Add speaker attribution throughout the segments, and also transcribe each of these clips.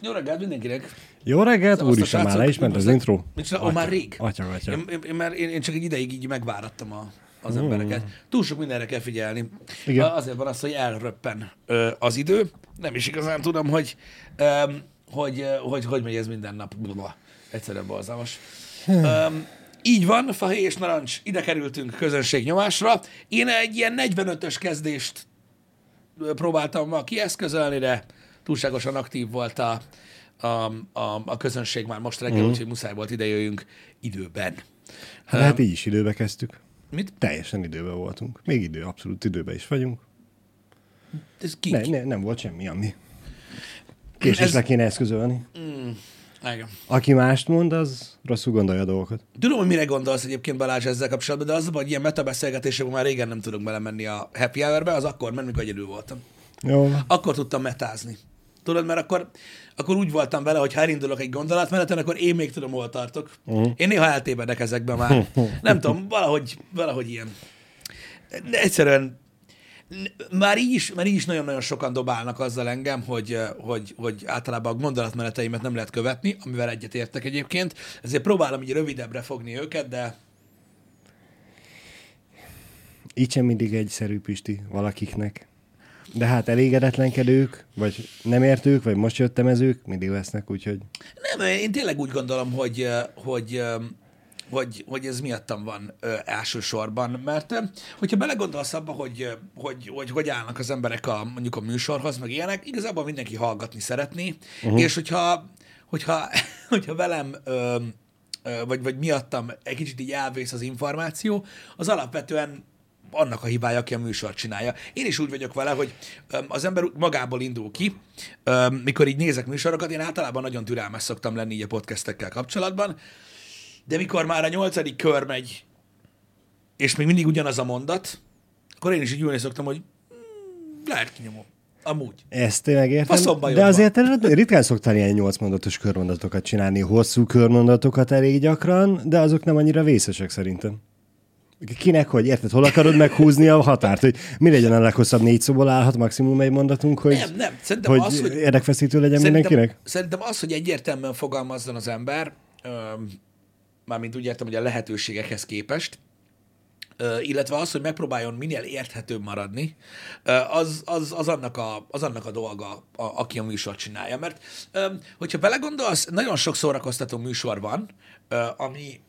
Speaker 1: Jó reggelt mindenkinek!
Speaker 2: Jó reggelt, úristen, már le is ment az intro.
Speaker 1: Mit csinál? Ó, már rég.
Speaker 2: Atya, atya.
Speaker 1: Én, én, már, én, én csak egy ideig így megvárattam a, az embereket. Túl sok mindenre kell figyelni.
Speaker 2: Igen.
Speaker 1: Azért van az, hogy elröppen ö, az idő. Nem is igazán tudom, hogy öm, hogy, ö, hogy, hogy megy ez minden nap. Blablabla. Egyszerűen borzalmas. Öm, így van, Fahéj és Narancs, ide kerültünk közönség nyomásra. Én egy ilyen 45-ös kezdést ö, próbáltam ma kieszközölni, de túlságosan aktív volt a, a, a, a közönség már most reggel, úgyhogy muszáj volt idejöjjünk időben.
Speaker 2: Hát így is időbe kezdtük.
Speaker 1: Mit?
Speaker 2: Teljesen időben voltunk. Még idő, abszolút időben is vagyunk.
Speaker 1: Ez ki?
Speaker 2: Ne, ne, nem volt semmi, ami késésre
Speaker 1: Ez-
Speaker 2: kéne eszközölni.
Speaker 1: Igen.
Speaker 2: Aki mást mond, az rosszul gondolja a dolgokat.
Speaker 1: Tudom, hogy mire gondolsz egyébként Balázs ezzel kapcsolatban, de az, hogy ilyen metabeszélgetésekben már régen nem tudunk belemenni a happy hour-be, az akkor ment, mikor egyedül voltam.
Speaker 2: Jó,
Speaker 1: Akkor tudtam metázni. Tudod, mert akkor, akkor úgy voltam vele, hogy ha elindulok egy gondolatmeneten, akkor én még tudom, hol tartok. Uh-huh. Én néha eltévedek ezekben már. Nem tudom, valahogy, valahogy ilyen. De egyszerűen már így is, már így is nagyon-nagyon sokan dobálnak azzal engem, hogy, hogy, hogy általában a gondolatmeneteimet nem lehet követni, amivel egyetértek egyébként. Ezért próbálom így rövidebbre fogni őket, de
Speaker 2: így sem mindig egyszerű Pisti valakiknek. De hát elégedetlenkedők, vagy nem értők, vagy most jöttem ezők, mindig lesznek, úgyhogy
Speaker 1: Nem, én tényleg úgy gondolom, hogy, hogy, hogy, hogy ez miattam van ö, elsősorban, mert ö, hogyha belegondolsz abba, hogy, hogy, hogy hogy állnak az emberek a, mondjuk a műsorhoz, meg ilyenek, igazából mindenki hallgatni szeretné, uh-huh. és hogyha, hogyha, hogyha velem ö, ö, vagy, vagy miattam egy kicsit így elvész az információ, az alapvetően annak a hibája, aki a műsort csinálja. Én is úgy vagyok vele, hogy az ember magából indul ki, mikor így nézek műsorokat, én általában nagyon türelmes szoktam lenni így a podcastekkel kapcsolatban, de mikor már a nyolcadik kör megy, és még mindig ugyanaz a mondat, akkor én is így ülni szoktam, hogy mm, lehet kinyomom. Amúgy.
Speaker 2: Ezt tényleg értem.
Speaker 1: Faszomba
Speaker 2: De azért ritkán szoktál ilyen nyolcmondatos körmondatokat csinálni, hosszú körmondatokat elég gyakran, de azok nem annyira vészesek szerintem. Kinek, hogy érted, hol akarod meghúzni a határt, hogy mi legyen a leghosszabb négy szóból állhat maximum egy mondatunk, hogy,
Speaker 1: Nem, nem. Szerintem
Speaker 2: hogy,
Speaker 1: az, hogy
Speaker 2: érdekfeszítő legyen
Speaker 1: Szerintem,
Speaker 2: mindenkinek?
Speaker 1: szerintem az, hogy egyértelműen fogalmazzon az ember, öm, mármint úgy értem, hogy a lehetőségekhez képest, illetve az, hogy megpróbáljon minél érthetőbb maradni, az, az, az, annak, a, az annak a dolga, a, aki a műsort csinálja. Mert hogyha belegondolsz, nagyon sok szórakoztató műsor van, ami,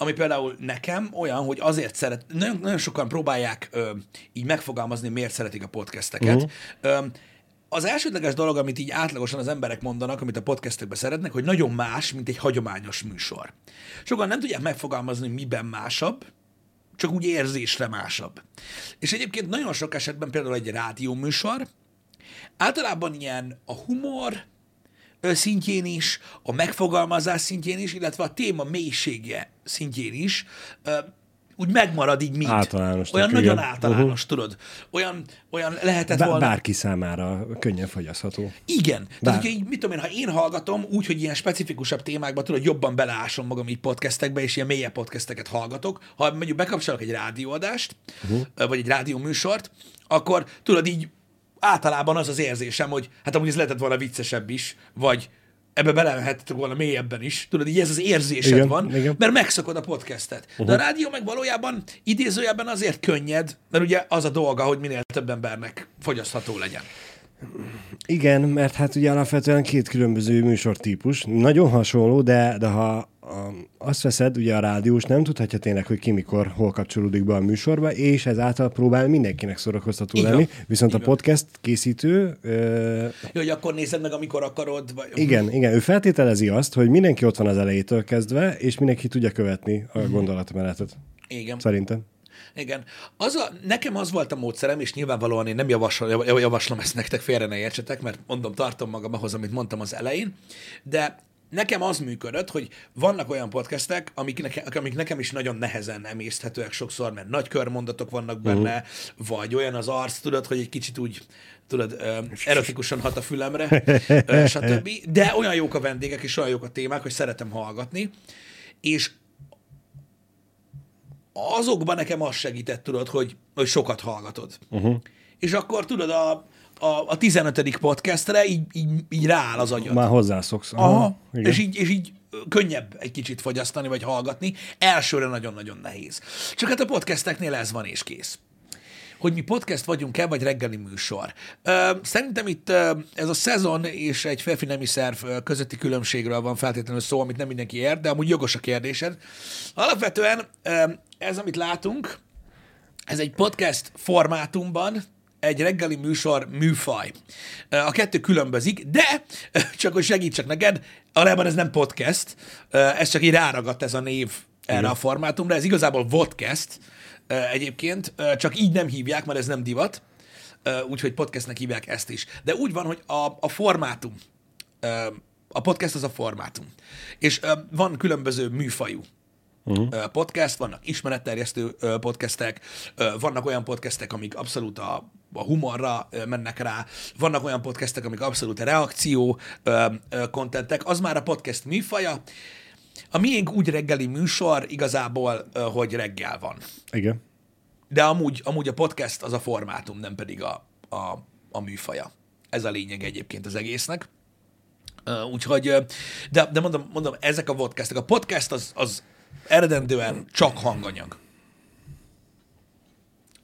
Speaker 1: ami például nekem olyan, hogy azért szeret, nagyon, nagyon sokan próbálják ö, így megfogalmazni, miért szeretik a podcasteket. Uh-huh. Ö, az elsődleges dolog, amit így átlagosan az emberek mondanak, amit a podcastekben szeretnek, hogy nagyon más, mint egy hagyományos műsor. Sokan nem tudják megfogalmazni, miben másabb, csak úgy érzésre másabb. És egyébként nagyon sok esetben például egy rádióműsor, általában ilyen a humor szintjén is, a megfogalmazás szintjén is, illetve a téma mélysége szintjén is, úgy megmarad így mint.
Speaker 2: Általánosnak,
Speaker 1: Olyan
Speaker 2: igen.
Speaker 1: nagyon általános, tudod. Olyan, olyan lehetett
Speaker 2: Bá-
Speaker 1: volna.
Speaker 2: bárki számára könnyen fogyasztható.
Speaker 1: Igen. Tehát,
Speaker 2: Bár-
Speaker 1: hogyha így, mit tudom én, ha én hallgatom úgy, hogy ilyen specifikusabb témákba tudod, jobban beleásom magam így podcastekbe, és ilyen mélyebb podcasteket hallgatok, ha mondjuk bekapcsolok egy rádióadást, uh-huh. vagy egy rádióműsort, akkor tudod így általában az az érzésem, hogy hát amúgy ez lehetett volna viccesebb is, vagy ebbe belemehettek volna mélyebben is. Tudod, így ez az érzésed
Speaker 2: Igen,
Speaker 1: van,
Speaker 2: igen.
Speaker 1: mert megszokod a podcastet. Uh-huh. De a rádió meg valójában idézőjelben azért könnyed, mert ugye az a dolga, hogy minél több embernek fogyasztható legyen.
Speaker 2: Igen, mert hát ugye alapvetően két különböző műsortípus, nagyon hasonló, de, de ha a, azt veszed, ugye a rádiós nem tudhatja tényleg, hogy ki mikor, hol kapcsolódik be a műsorba, és ezáltal próbál mindenkinek szórakoztató lenni, viszont
Speaker 1: Így
Speaker 2: a podcast készítő, ö,
Speaker 1: Jó, hogy akkor nézed meg, amikor akarod, vagy...
Speaker 2: igen, igen, ő feltételezi azt, hogy mindenki ott van az elejétől kezdve, és mindenki tudja követni a
Speaker 1: Mhm.
Speaker 2: gondolatmenetet.
Speaker 1: Igen.
Speaker 2: Szerintem.
Speaker 1: Igen. Az a, nekem az volt a módszerem, és nyilvánvalóan én nem javaslom, jav- javaslom ezt nektek, félre ne értsetek, mert mondom, tartom magam ahhoz, amit mondtam az elején, de nekem az működött, hogy vannak olyan podcastek, amik, neke, amik nekem is nagyon nehezen emészthetőek sokszor, mert nagy körmondatok vannak benne, uh-huh. vagy olyan az arc, tudod, hogy egy kicsit úgy tudod, erotikusan hat a fülemre, stb. De olyan jók a vendégek, és olyan jók a témák, hogy szeretem hallgatni, és azokban nekem az segített, tudod, hogy, hogy sokat hallgatod. Uh-huh. És akkor tudod, a, a, a 15. podcastre így, így, így rááll az agyad.
Speaker 2: Már hozzászoksz.
Speaker 1: Aha,
Speaker 2: igen.
Speaker 1: és így, és így könnyebb egy kicsit fogyasztani, vagy hallgatni. Elsőre nagyon-nagyon nehéz. Csak hát a podcasteknél ez van és kész. Hogy mi podcast vagyunk-e, vagy reggeli műsor. Szerintem itt ez a szezon és egy férfi nemi szerv közötti különbségről van feltétlenül szó, amit nem mindenki ért, de amúgy jogos a kérdésed. Alapvetően ez, amit látunk, ez egy podcast formátumban egy reggeli műsor műfaj. A kettő különbözik, de csak hogy segítsek neked, valójában ez nem podcast, ez csak így ráragadt ez a név erre a formátumra, ez igazából vodcast egyébként, csak így nem hívják, mert ez nem divat, úgyhogy podcastnek hívják ezt is. De úgy van, hogy a, a formátum, a podcast az a formátum, és van különböző műfajú uh-huh. podcast, vannak ismeretterjesztő podcastek, vannak olyan podcastek, amik abszolút a, a humorra mennek rá, vannak olyan podcastek, amik abszolút a reakció kontentek, az már a podcast műfaja. A miénk úgy reggeli műsor igazából, hogy reggel van.
Speaker 2: Igen.
Speaker 1: De amúgy, amúgy a podcast az a formátum, nem pedig a, a, a műfaja. Ez a lényeg egyébként az egésznek. Úgyhogy, de, de mondom, mondom, ezek a podcastek. A podcast az, az eredendően csak hanganyag.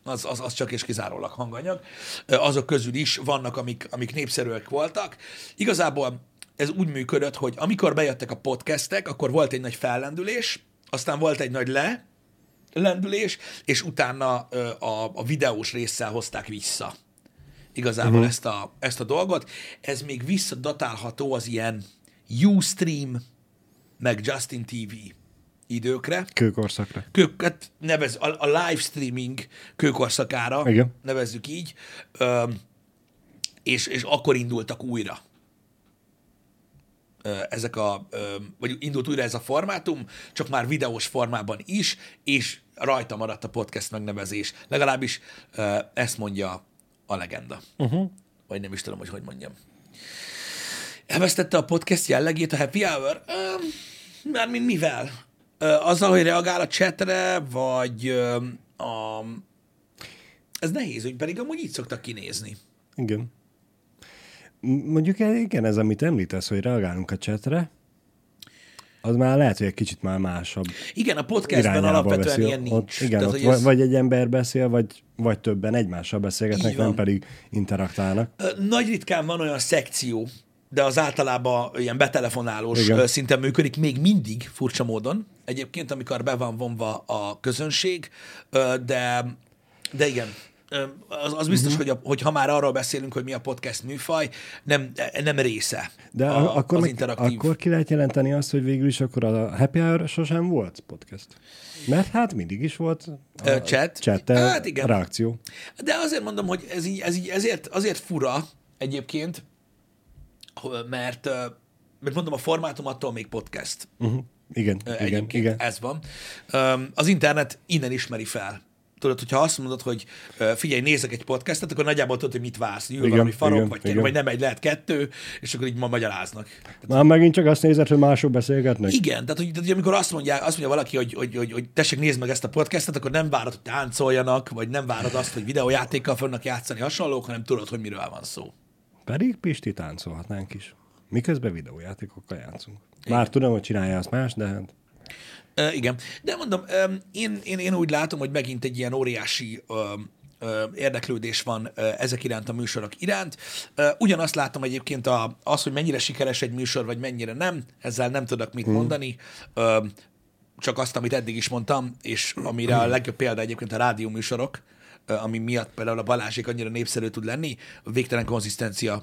Speaker 1: Az, az, az csak és kizárólag hanganyag. Azok közül is vannak, amik, amik népszerűek voltak. Igazából ez úgy működött, hogy amikor bejöttek a podcastek, akkor volt egy nagy fellendülés, aztán volt egy nagy le, lendülés, és utána a, a videós résszel hozták vissza igazából uh-huh. ezt, a, ezt a dolgot. Ez még visszadatálható az ilyen Ustream, meg Justin TV időkre.
Speaker 2: Kőkorszakra.
Speaker 1: Kőket nevez, a, a live streaming kőkorszakára,
Speaker 2: Igen.
Speaker 1: nevezzük így, ö, és, és akkor indultak újra ezek a, vagy indult újra ez a formátum, csak már videós formában is, és rajta maradt a podcast megnevezés. Legalábbis ezt mondja a legenda.
Speaker 2: Uh-huh.
Speaker 1: Vagy nem is tudom, hogy hogy mondjam. Elvesztette a podcast jellegét a Happy Hour? Mármint mivel? Azzal, hogy reagál a chatre, vagy a... Ez nehéz, hogy pedig amúgy így szoktak kinézni.
Speaker 2: Igen. Mondjuk igen, ez amit említesz, hogy reagálunk a chatre, az már lehet, hogy egy kicsit már másabb
Speaker 1: Igen, a podcastben alapvetően
Speaker 2: veszi.
Speaker 1: ilyen nincs.
Speaker 2: Ott, igen,
Speaker 1: Tehát,
Speaker 2: ott
Speaker 1: hogy ez-
Speaker 2: vagy egy ember beszél, vagy, vagy többen egymással beszélgetnek, nem pedig interaktálnak.
Speaker 1: Nagy ritkán van olyan szekció, de az általában ilyen betelefonálós
Speaker 2: Igen.
Speaker 1: szinten működik, még mindig furcsa módon, egyébként, amikor be van vonva a közönség, de, de igen, az, az biztos,
Speaker 2: Mhm.
Speaker 1: hogy, a, hogy ha már arról beszélünk, hogy mi a podcast műfaj, nem, nem része
Speaker 2: De
Speaker 1: a,
Speaker 2: akkor,
Speaker 1: az
Speaker 2: meg,
Speaker 1: interaktív.
Speaker 2: akkor ki lehet jelenteni azt, hogy végül is akkor a Happy Hour sosem volt podcast. Mert hát mindig is volt a
Speaker 1: chat?
Speaker 2: chat
Speaker 1: Hát igen.
Speaker 2: reakció.
Speaker 1: De azért mondom, hogy ez így, ez így ezért, azért fura egyébként, mert, mert mondom, a formátum attól még podcast.
Speaker 2: Uh-huh. Igen, igen, igen.
Speaker 1: ez van. Az internet innen ismeri fel. Tudod, hogyha azt mondod, hogy figyelj, nézek egy podcastet, akkor nagyjából tudod, hogy mit vársz. Ül
Speaker 2: Igen,
Speaker 1: valami farok,
Speaker 2: igen,
Speaker 1: vagy,
Speaker 2: igen.
Speaker 1: vagy nem egy, lehet kettő, és akkor így ma magyaráznak.
Speaker 2: Már megint csak azt nézed, hogy mások beszélgetnek?
Speaker 1: Igen, tehát hogy, tehát, hogy amikor azt mondja, azt mondja valaki, hogy, hogy, hogy, hogy tessék, nézd meg ezt a podcastet, akkor nem várod, hogy táncoljanak, vagy nem várod azt, hogy videójátékkal fognak játszani hasonlók, hanem tudod, hogy miről van szó.
Speaker 2: Pedig Pisti táncolhatnánk is. Miközben videójátékokkal játszunk. Már tudom, hogy csinálja azt más, de hát
Speaker 1: Ö, igen, de mondom, én, én, én úgy látom, hogy megint egy ilyen óriási érdeklődés van ezek iránt a műsorok iránt. Ugyanazt látom egyébként a, az, hogy mennyire sikeres egy műsor, vagy mennyire nem, ezzel nem tudok mit mondani. Ö, csak azt, amit eddig is mondtam, és amire a legjobb példa egyébként a rádió műsorok, ami miatt például a Balázsék annyira népszerű tud lenni, a végtelen konzisztencia.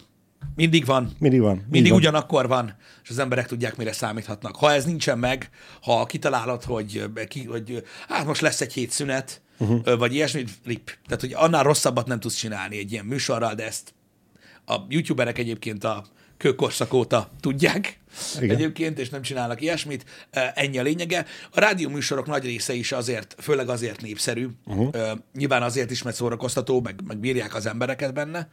Speaker 1: Mindig van,
Speaker 2: mindig van.
Speaker 1: mindig
Speaker 2: van.
Speaker 1: ugyanakkor van, és az emberek tudják, mire számíthatnak. Ha ez nincsen meg, ha kitalálod, hogy, ki, hogy hát most lesz egy hét szünet, uh-huh. vagy ilyesmi, rip. Tehát, hogy annál rosszabbat nem tudsz csinálni egy ilyen műsorral, de ezt a youtuberek egyébként a kőkorszak óta tudják
Speaker 2: Igen.
Speaker 1: Egyébként, és nem csinálnak ilyesmit. Ö, Ennyi a lényege. A rádióműsorok nagy része is azért, főleg azért népszerű. Uh-huh. Nyilván azért is, mert szórakoztató, meg, meg bírják az embereket benne.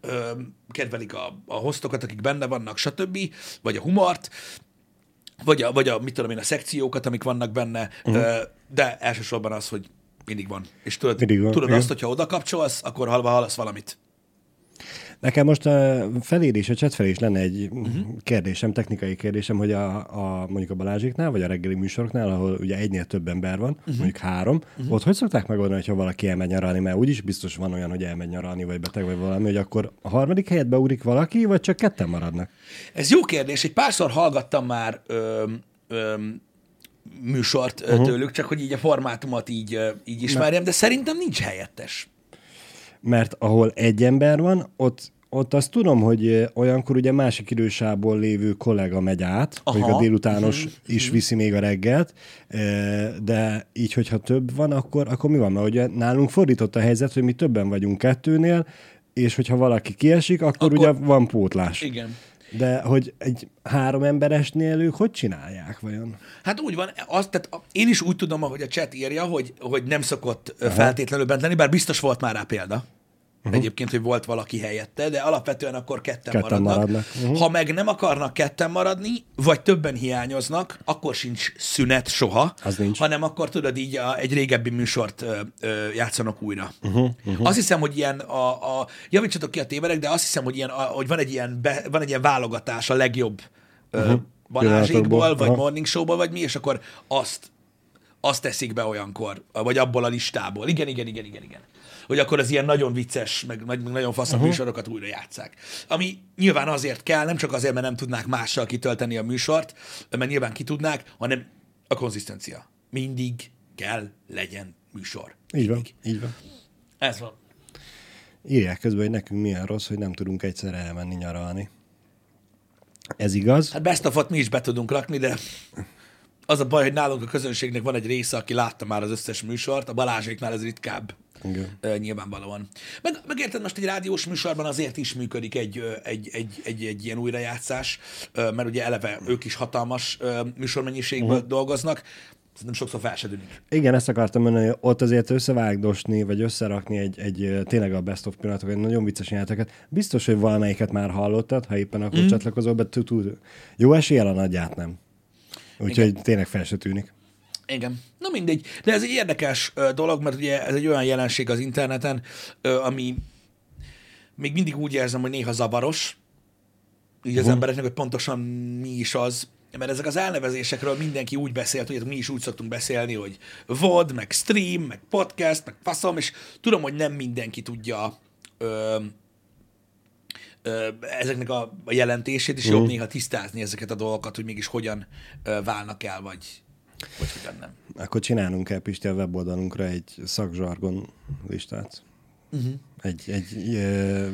Speaker 1: Ö, Kedvelik a, a hostokat, akik benne vannak, stb. Vagy a humort, vagy a, vagy a, mit tudom én, a szekciókat, amik vannak benne, uh-huh. de elsősorban az, hogy mindig van. És tudod,
Speaker 2: Mindig van,
Speaker 1: tudod
Speaker 2: igen.
Speaker 1: azt, hogyha oda kapcsolsz, akkor halva hallasz valamit.
Speaker 2: Nekem most a felérés, a chat felé is lenne egy uh-huh. kérdésem, technikai kérdésem, hogy a, a mondjuk a Balázsiknál, vagy a reggeli műsoroknál, ahol ugye egynél több ember van, uh-huh. mondjuk három, uh-huh. ott hogy szokták megoldani, ha valaki elmegy nyaralni, mert úgyis biztos van olyan, hogy elmegy nyaralni, vagy beteg, vagy valami, hogy akkor a harmadik helyet beugrik valaki, vagy csak ketten maradnak?
Speaker 1: Ez jó kérdés. Egy párszor hallgattam már öm, öm, műsort uh-huh. tőlük, csak hogy így a formátumot így, így ismerjem, de szerintem nincs helyettes
Speaker 2: mert ahol egy ember van, ott ott azt tudom, hogy olyankor ugye másik idősából lévő kollega megy át, hogy a délutános uh-huh. is viszi még a reggelt, de így, hogyha több van, akkor, akkor mi van? Mert ugye nálunk fordított a helyzet, hogy mi többen vagyunk kettőnél, és hogyha valaki kiesik, akkor, akkor... ugye van pótlás.
Speaker 1: Igen.
Speaker 2: De hogy egy három emberesnél ők hogy csinálják vajon?
Speaker 1: Hát úgy van, az, tehát én is úgy tudom, ahogy a chat írja, hogy, hogy nem szokott Aha. feltétlenül bent lenni, bár biztos volt már rá példa uh-huh. egyébként, hogy volt valaki helyette, de alapvetően akkor ketten, ketten maradnak. maradnak. Uh-huh. Ha meg nem akarnak ketten maradni, vagy többen hiányoznak, akkor sincs szünet soha,
Speaker 2: Az nincs.
Speaker 1: hanem akkor tudod így a, egy régebbi műsort ö, ö, játszanak újra. Uh-huh. Uh-huh. Azt hiszem, hogy ilyen a, a javítsatok ki a tévedek, de azt hiszem, hogy, ilyen, a, hogy van, egy ilyen be, van egy ilyen válogatás a legjobb uh-huh. Balázsékból, vagy uh-huh. Morning Showból, vagy mi, és akkor azt azt teszik be olyankor, vagy abból a listából. Igen, igen, igen, igen, igen hogy akkor az ilyen nagyon vicces, meg, meg nagyon fasz uh-huh. műsorokat újra játszák. Ami nyilván azért kell, nem csak azért, mert nem tudnák mással kitölteni a műsort, mert nyilván ki tudnák, hanem a konzisztencia. Mindig kell legyen műsor.
Speaker 2: Így van, így van.
Speaker 1: Ez van.
Speaker 2: Írják közben, hogy nekünk milyen rossz, hogy nem tudunk egyszerre elmenni nyaralni. Ez igaz?
Speaker 1: Hát best of mi is be tudunk rakni, de az a baj, hogy nálunk a közönségnek van egy része, aki látta már az összes műsort, a Balázséknál ez ritkább. Igen. Uh, nyilvánvalóan. Meg, megérted, most egy rádiós műsorban azért is működik egy, egy, egy, egy, egy ilyen újrajátszás, uh, mert ugye eleve ők is hatalmas uh, műsormennyiségből uh-huh. dolgoznak, nem sokszor fel se dűnik.
Speaker 2: Igen, ezt akartam mondani, hogy ott azért összevágdosni, vagy összerakni egy, egy tényleg a best of pillanatokat, egy nagyon vicces jelenteket. Biztos, hogy valamelyiket már hallottad, ha éppen akkor mm. csatlakozol be, jó eséllyel a nagyját nem. Úgyhogy tényleg fel se tűnik.
Speaker 1: Igen. Na mindegy. De ez egy érdekes dolog, mert ugye ez egy olyan jelenség az interneten, ami még mindig úgy érzem, hogy néha zavaros, így az uh-huh. embereknek, hogy pontosan mi is az, mert ezek az elnevezésekről mindenki úgy beszélt, hogy mi is úgy szoktunk beszélni, hogy VOD, meg stream, meg podcast, meg faszom, és tudom, hogy nem mindenki tudja ö, ezeknek a, a jelentését, és uh-huh. jobb mhm. néha tisztázni ezeket a dolgokat, hogy mégis hogyan válnak el, vagy vagy hogyan nem.
Speaker 2: Akkor csinálunk el Pisti a weboldalunkra egy szakzsargon listát. Uh-huh. Egy, egy e,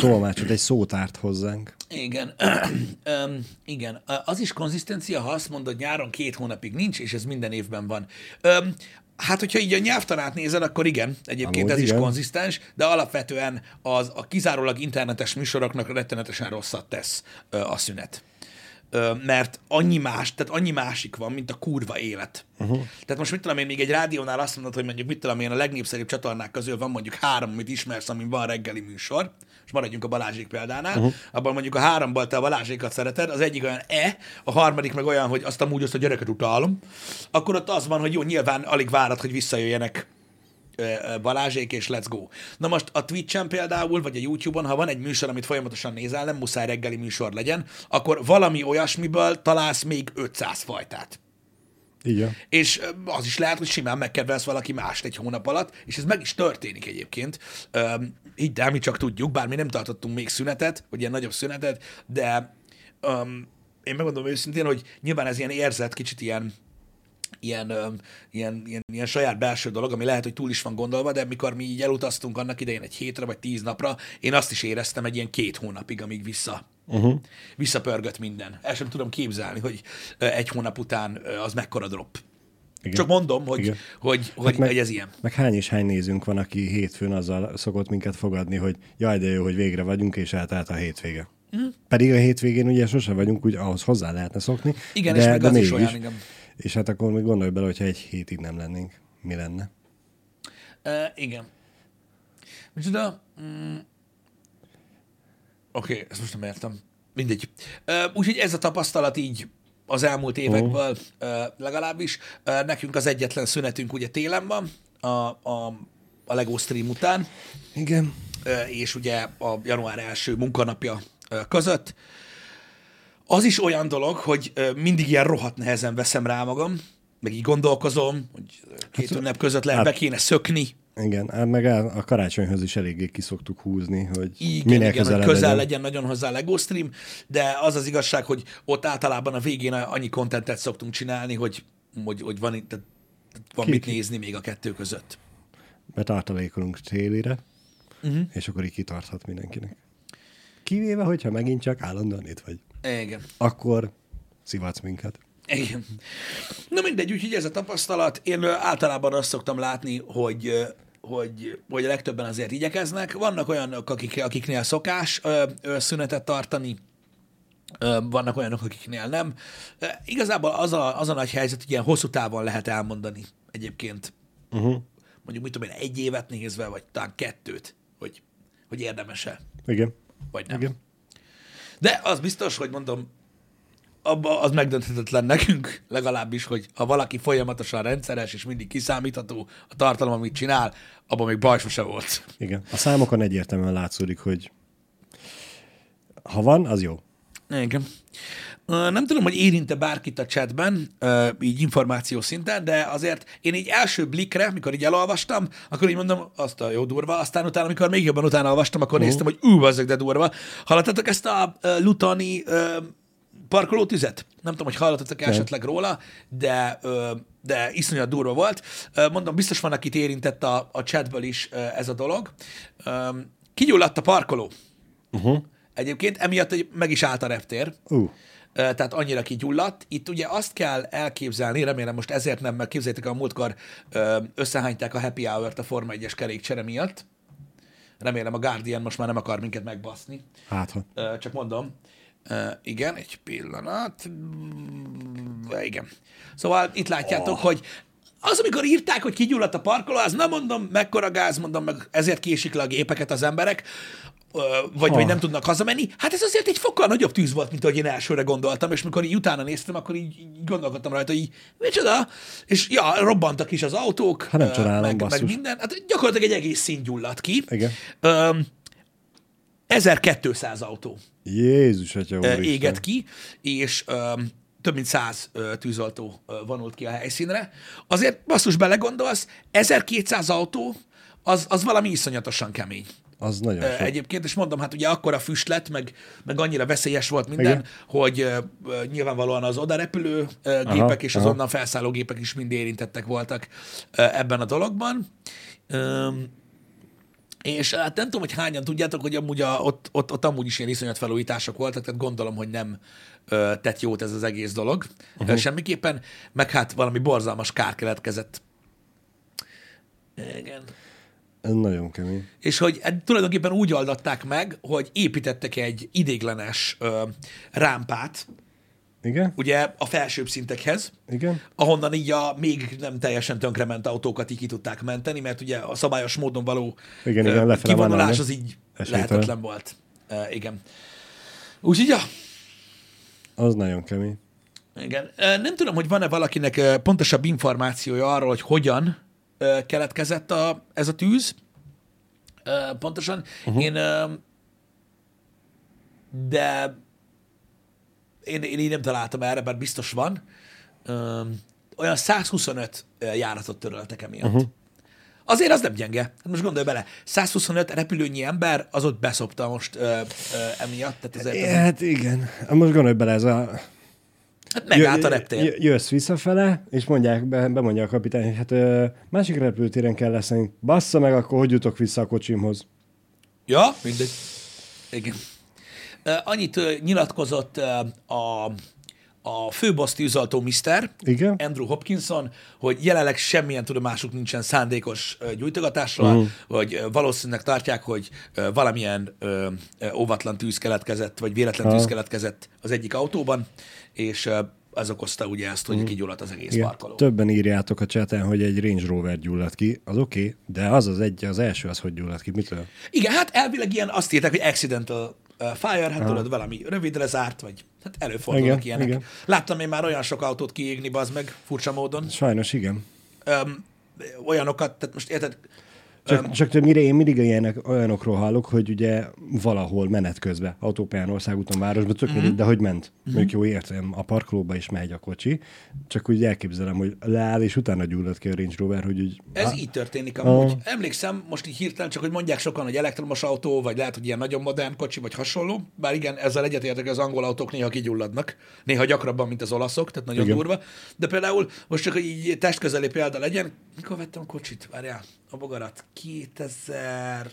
Speaker 2: tolmácsot, egy szótárt hozzánk.
Speaker 1: Igen. um, igen. Az is konzisztencia, ha azt mondod, nyáron két hónapig nincs, és ez minden évben van. Um, Hát, hogyha így a nyelvtanát nézed, akkor igen, egyébként Amúgy ez igen. is konzisztens, de alapvetően az a kizárólag internetes műsoroknak rettenetesen rosszat tesz a szünet mert annyi más, tehát annyi másik van, mint a kurva élet. Uh-huh. Tehát most mit tudom én, még egy rádiónál azt mondod, hogy mondjuk mit tudom én, a legnépszerűbb csatornák közül van mondjuk három, amit ismersz, amin van reggeli műsor, és maradjunk a Balázsék példánál, uh-huh. abban mondjuk a háromból te a Balázsékat szereted, az egyik olyan E, a harmadik meg olyan, hogy azt amúgy azt a gyereket utálom, akkor ott az van, hogy jó, nyilván alig várad, hogy visszajöjjenek Balázsék, és let's go. Na most a Twitch-en például, vagy a YouTube-on, ha van egy műsor, amit folyamatosan nézel, nem muszáj reggeli műsor legyen, akkor valami olyasmiből találsz még 500 fajtát.
Speaker 2: Igen.
Speaker 1: És az is lehet, hogy simán megkedvelsz valaki mást egy hónap alatt, és ez meg is történik egyébként. Hidd el, mi csak tudjuk, bár mi nem tartottunk még szünetet, vagy ilyen nagyobb szünetet, de um, én megmondom őszintén, hogy nyilván ez ilyen érzet, kicsit ilyen ilyen, ilyen, ilyen, ilyen saját belső dolog, ami lehet, hogy túl is van gondolva, de mikor mi így elutaztunk annak idején egy hétre vagy tíz napra, én azt is éreztem egy ilyen két hónapig, amíg vissza, uh-huh. visszapörgött minden. El sem tudom képzelni, hogy egy hónap után az mekkora drop. Igen. Csak mondom, hogy, Igen. hogy, hogy, meg, hogy ez ilyen.
Speaker 2: Meg hány és hány nézünk van, aki hétfőn azzal szokott minket fogadni, hogy jaj, de jó, hogy végre vagyunk, és eltelt a hétvége. Mm. Pedig a hétvégén ugye sose vagyunk, úgy ahhoz hozzá lehetne szokni.
Speaker 1: Igen, de, és meg de az mégis. is olyan, igen.
Speaker 2: És hát akkor még gondolj bele, hogyha egy hétig nem lennénk, mi lenne?
Speaker 1: Uh, igen. Micsoda? Mm. Oké, okay, ezt most nem értem. Mindegy. Uh, úgyhogy ez a tapasztalat így az elmúlt évekből uh, legalábbis. Nekünk az egyetlen szünetünk ugye télen van, a, a, a LEGO stream után.
Speaker 2: Igen.
Speaker 1: és ugye a január első munkanapja között. Az is olyan dolog, hogy mindig ilyen rohadt nehezen veszem rá magam, meg így gondolkozom, hogy két ünnep között lehet, be kéne szökni,
Speaker 2: Igen, hát meg a karácsonyhoz is eléggé kiszoktuk húzni, hogy
Speaker 1: igen,
Speaker 2: minél
Speaker 1: igen, hogy
Speaker 2: közelebb
Speaker 1: közel legyen.
Speaker 2: legyen.
Speaker 1: nagyon hozzá a LEGO stream, de az az igazság, hogy ott általában a végén annyi kontentet szoktunk csinálni, hogy, hogy, hogy van, tehát van
Speaker 2: Ki-
Speaker 1: mit
Speaker 2: ki-
Speaker 1: nézni még a kettő között.
Speaker 2: Betartalékolunk télire,
Speaker 1: Mhm.
Speaker 2: uh-huh. és akkor így kitarthat mindenkinek. Kivéve, hogyha megint csak állandóan itt vagy.
Speaker 1: Igen.
Speaker 2: Akkor szivatsz minket.
Speaker 1: Igen. Na mindegy, úgyhogy ez a tapasztalat. Én általában azt szoktam látni, hogy hogy, hogy a legtöbben azért igyekeznek. Vannak olyanok, akik, akiknél szokás ö, ö, szünetet tartani, Ö, vannak olyanok, akiknél nem. Ö, Igazából az a, az a nagy helyzet, hogy ilyen hosszú távon lehet elmondani egyébként.
Speaker 2: Uh-huh.
Speaker 1: Mondjuk, mit tudom én, egy évet nézve, vagy talán kettőt, hogy, hogy érdemes-e,
Speaker 2: Igen.
Speaker 1: vagy nem.
Speaker 2: Igen.
Speaker 1: De az biztos, hogy mondom, abba az megdönthetetlen nekünk, legalábbis, hogy ha valaki folyamatosan rendszeres és mindig kiszámítható a tartalom, amit csinál, abban még baj sose volt.
Speaker 2: Igen. A számokon egyértelműen látszódik, hogy ha van, az jó.
Speaker 1: Igen. Nem tudom, hogy érinte bárkit a chatben, így információ szinten, de azért én így első blikre, mikor így elolvastam, akkor így mondom, azt a jó durva, aztán utána, amikor még jobban utána olvastam, akkor uh-huh. néztem, hogy ú, ezek de durva. Hallottatok ezt a Lutani parkolótüzet? Nem tudom, hogy hallottatok esetleg róla, de, de iszonyat durva volt. Mondom, biztos van, akit érintett a, a chatből is ez a dolog. Kigyulladt a parkoló.
Speaker 2: Uh-huh.
Speaker 1: Egyébként emiatt meg is állt a reptér.
Speaker 2: Uh,
Speaker 1: tehát annyira kigyulladt. Itt ugye azt kell elképzelni, remélem most ezért nem, mert képzeljétek, el, a múltkor összehányták a happy hour-t a Forma 1-es kerékcsere miatt. Remélem a Guardian most már nem akar minket megbaszni.
Speaker 2: hát ha.
Speaker 1: Csak mondom. Igen, egy pillanat. Igen. Szóval itt látjátok, oh. hogy az, amikor írták, hogy kigyulladt a parkoló, az nem mondom, mekkora gáz, mondom, meg ezért késik le a gépeket az emberek, vagy,
Speaker 2: Ha.
Speaker 1: vagy nem tudnak hazamenni. Hát ez azért egy fokkal nagyobb tűz volt, mint ahogy én elsőre gondoltam, és mikor így utána néztem, akkor így, így gondolkodtam rajta, hogy micsoda? És ja, robbantak is az autók,
Speaker 2: Hát nem csodálom,
Speaker 1: meg, meg
Speaker 2: basszus.
Speaker 1: minden. Hát gyakorlatilag egy egész szín gyulladt ki.
Speaker 2: Igen.
Speaker 1: Öm, 1200 autó
Speaker 2: Jézus, atya
Speaker 1: ö,
Speaker 2: úristen.
Speaker 1: éget ki, és öm, több mint 100 ö, tűzoltó ö, vonult ki a helyszínre. Azért basszus belegondolsz, 1200 autó, az, az valami iszonyatosan kemény.
Speaker 2: Az nagyon sok.
Speaker 1: Egyébként, és mondom, hát ugye akkora füst lett, meg, meg annyira veszélyes volt minden,
Speaker 2: Igen.
Speaker 1: Hogy ö, nyilvánvalóan az oda repülő ö, gépek
Speaker 2: Aha,
Speaker 1: és az
Speaker 2: aha.
Speaker 1: onnan felszálló gépek is mind érintettek voltak ö, ebben a dologban. Öm, és hát nem tudom, hogy hányan tudjátok, hogy amúgy a, ott, ott, ott amúgy is ilyen iszonyat felújítások voltak, tehát gondolom, hogy nem ö, tett jót ez az egész dolog. Uh-huh. Semmiképpen, meg hát valami borzalmas kár keletkezett. Igen.
Speaker 2: Ez nagyon kemény.
Speaker 1: És hogy ed- tulajdonképpen úgy oldatták meg, hogy építettek egy idéglenes ö, rámpát,
Speaker 2: Igen?
Speaker 1: ugye a felsőbb szintekhez,
Speaker 2: Igen?
Speaker 1: ahonnan így a még nem teljesen tönkrement autókat így ki tudták menteni, mert ugye a szabályos módon való
Speaker 2: Igen, igen,
Speaker 1: kivonulás az így
Speaker 2: Esélytelen.
Speaker 1: lehetetlen volt. Uh, igen. Úgyhogy, ja,
Speaker 2: Az nagyon kemény.
Speaker 1: igen. Ö, Nem tudom, hogy van-e valakinek pontosabb információja arról, hogy hogyan keletkezett a, ez a tűz. Pontosan. Uh-huh. Én de én, én így nem találtam erre, bár biztos van. Olyan 125 járatot töröltek emiatt. Uh-huh. Azért az nem gyenge. Hát most gondolj bele, 125 repülőnyi ember az ott beszopta most ö, ö, emiatt. Tehát azért az,
Speaker 2: Hát igen. Most gondolj bele, ez a...
Speaker 1: hát megállt a reptér.
Speaker 2: Jö- Jössz visszafele, és mondják, be, bemondja a kapitány, hogy hát ö, másik repülőtéren kell leszni. Bassza meg, akkor hogy jutok vissza a kocsimhoz?
Speaker 1: Ja, mindegy. Igen. Annyit nyilatkozott a, a főbossz tűzoltó Mr.
Speaker 2: Igen?
Speaker 1: Andrew Hopkinson, hogy jelenleg semmilyen tudomásuk nincsen szándékos gyújtogatásról,
Speaker 2: Mhm.
Speaker 1: uh. hogy ö, valószínűleg tartják, hogy valamilyen ö, óvatlan tűz keletkezett, vagy véletlen
Speaker 2: Aha.
Speaker 1: tűz keletkezett az egyik autóban, és az okozta ugye ezt, hogy kigyulladt az egész.
Speaker 2: Igen.
Speaker 1: parkoló.
Speaker 2: Többen írjátok a chaten, hogy egy Range Rover gyulladt ki. Az oké, okay, de az az egy, az első az, hogy gyulladt ki. Mitől?
Speaker 1: Igen, hát elvileg ilyen azt írták, hogy accidental uh, fire, hát tudod, valami rövidre zárt, vagy hát előfordulnak
Speaker 2: Igen,
Speaker 1: ilyenek.
Speaker 2: igen.
Speaker 1: Láttam én már olyan sok autót kiégni, az meg furcsa módon.
Speaker 2: Sajnos igen.
Speaker 1: Öm, olyanokat, tehát most érted,
Speaker 2: Csak, csak több mire én mindig ilyenek, olyanokról hallok, hogy ugye valahol menet közben, autópályán, országúton, városban, tök mindegy, de hogy ment. Mondjuk jó értem, a parkolóba is megy a kocsi, csak úgy elképzelem, hogy leáll, és utána gyullad ki a Range Rover, hogy úgy...
Speaker 1: Ez így történik amúgy. Emlékszem, most így hirtelen csak, hogy mondják sokan, hogy elektromos autó, vagy lehet, hogy ilyen nagyon modern kocsi, vagy hasonló. Bár igen, ezzel egyetértek, az angol autók néha kigyulladnak. Néha gyakrabban, mint az olaszok, tehát nagyon
Speaker 2: Igen.
Speaker 1: durva. De például, most csak hogy így testközeli példa legyen, mikor vettem a kocsit? Várjál, a bogarat. 2008.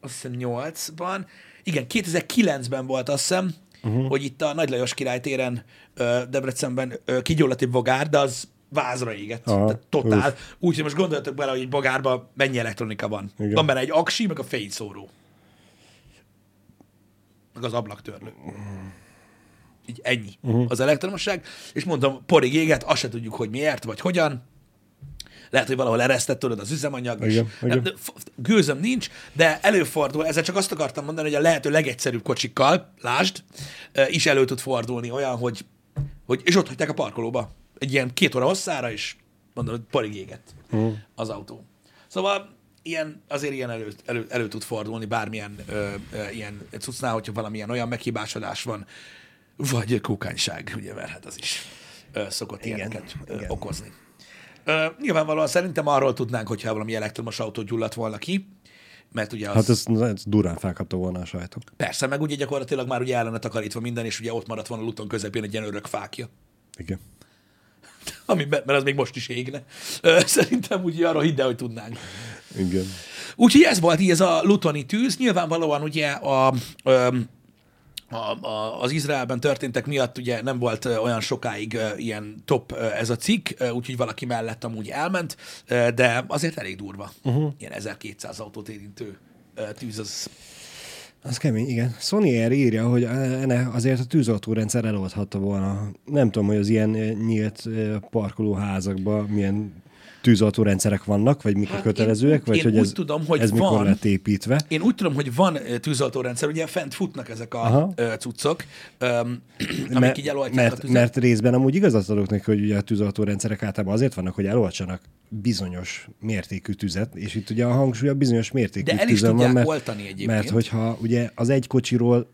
Speaker 1: Azt hiszem 8-ban. Igen, 2009-ben volt azt hiszem, uh-huh. hogy itt a Nagy Lajos Király téren Debrecenben kigyulladt egy bogár, de az vázra égett.
Speaker 2: Aha,
Speaker 1: Tehát totál. Úgyhogy most gondoljatok bele, hogy egy bogárban mennyi elektronika van.
Speaker 2: Igen.
Speaker 1: Van benne egy aksi, meg a fényszóró. Meg az ablaktörlő. Így ennyi uh-huh. az elektromosság. És mondom, porig éget, azt se tudjuk, hogy miért, vagy hogyan. Lehet, hogy valahol eresztett tudod az üzemanyag. és
Speaker 2: Igen,
Speaker 1: nem,
Speaker 2: igen.
Speaker 1: gőzöm nincs, de előfordul, ezzel csak azt akartam mondani, hogy a lehető legegyszerűbb kocsikkal, lásd, is elő tud fordulni olyan, hogy, hogy és ott hagyták a parkolóba. Egy ilyen két óra hosszára, és mondom, hogy porig égett uh-huh. az autó. Szóval ilyen, azért ilyen elő, elő, elő tud fordulni bármilyen ö, ö, ilyen cuccnál, hogyha valamilyen olyan meghibásodás van, vagy kókányság, ugye, mert hát az is ö, szokott
Speaker 2: Igen,
Speaker 1: ilyeneket ö,
Speaker 2: igen.
Speaker 1: okozni. Ö, nyilvánvalóan szerintem arról tudnánk, hogyha valami elektromos autó gyulladt volna ki, mert ugye az,
Speaker 2: Hát ez, ez durán felkapta volna a sajtó.
Speaker 1: persze, meg ugye gyakorlatilag már ugye el lenne takarítva minden, és ugye ott maradt volna a luton közepén egy ilyen örök fákja,
Speaker 2: Igen.
Speaker 1: ami, be- mert az még most is égne. Ö, szerintem úgy arra hidd el, hogy tudnánk.
Speaker 2: Igen.
Speaker 1: Úgyhogy ez volt így ez a lutoni tűz. Nyilvánvalóan ugye a, öm, a, a, az Izraelben történtek miatt ugye nem volt olyan sokáig ilyen top ez a cikk, úgyhogy valaki mellett amúgy elment, de azért elég durva. Uh-huh. Ilyen 1200 autót érintő tűz az.
Speaker 2: Az kemény, igen. Sony Air írja, hogy azért a tűzoltórendszer eloldhatta volna. Nem tudom, hogy az ilyen nyílt parkolóházakban milyen tűzoltórendszerek vannak, vagy mik
Speaker 1: Hát
Speaker 2: a kötelezőek,
Speaker 1: én-
Speaker 2: vagy
Speaker 1: én
Speaker 2: hogy ez,
Speaker 1: tudom, hogy
Speaker 2: ez mikor
Speaker 1: van.
Speaker 2: lett építve.
Speaker 1: Én úgy tudom, hogy van ö, tűzoltórendszer, ugye fent futnak ezek a
Speaker 2: Aha.
Speaker 1: cuccok, öm, amik
Speaker 2: Mert,
Speaker 1: így eloltják a
Speaker 2: mert,
Speaker 1: tüzet.
Speaker 2: mert részben amúgy igazat adok neki, hogy ugye a tűzoltórendszerek általában azért vannak, hogy eloltsanak bizonyos mértékű tüzet, és itt ugye a hangsúly a bizonyos mértékű
Speaker 1: De el is
Speaker 2: tüzön
Speaker 1: tudják
Speaker 2: van, mert,
Speaker 1: oltani egyébként.
Speaker 2: mert hogyha ugye az egy kocsiról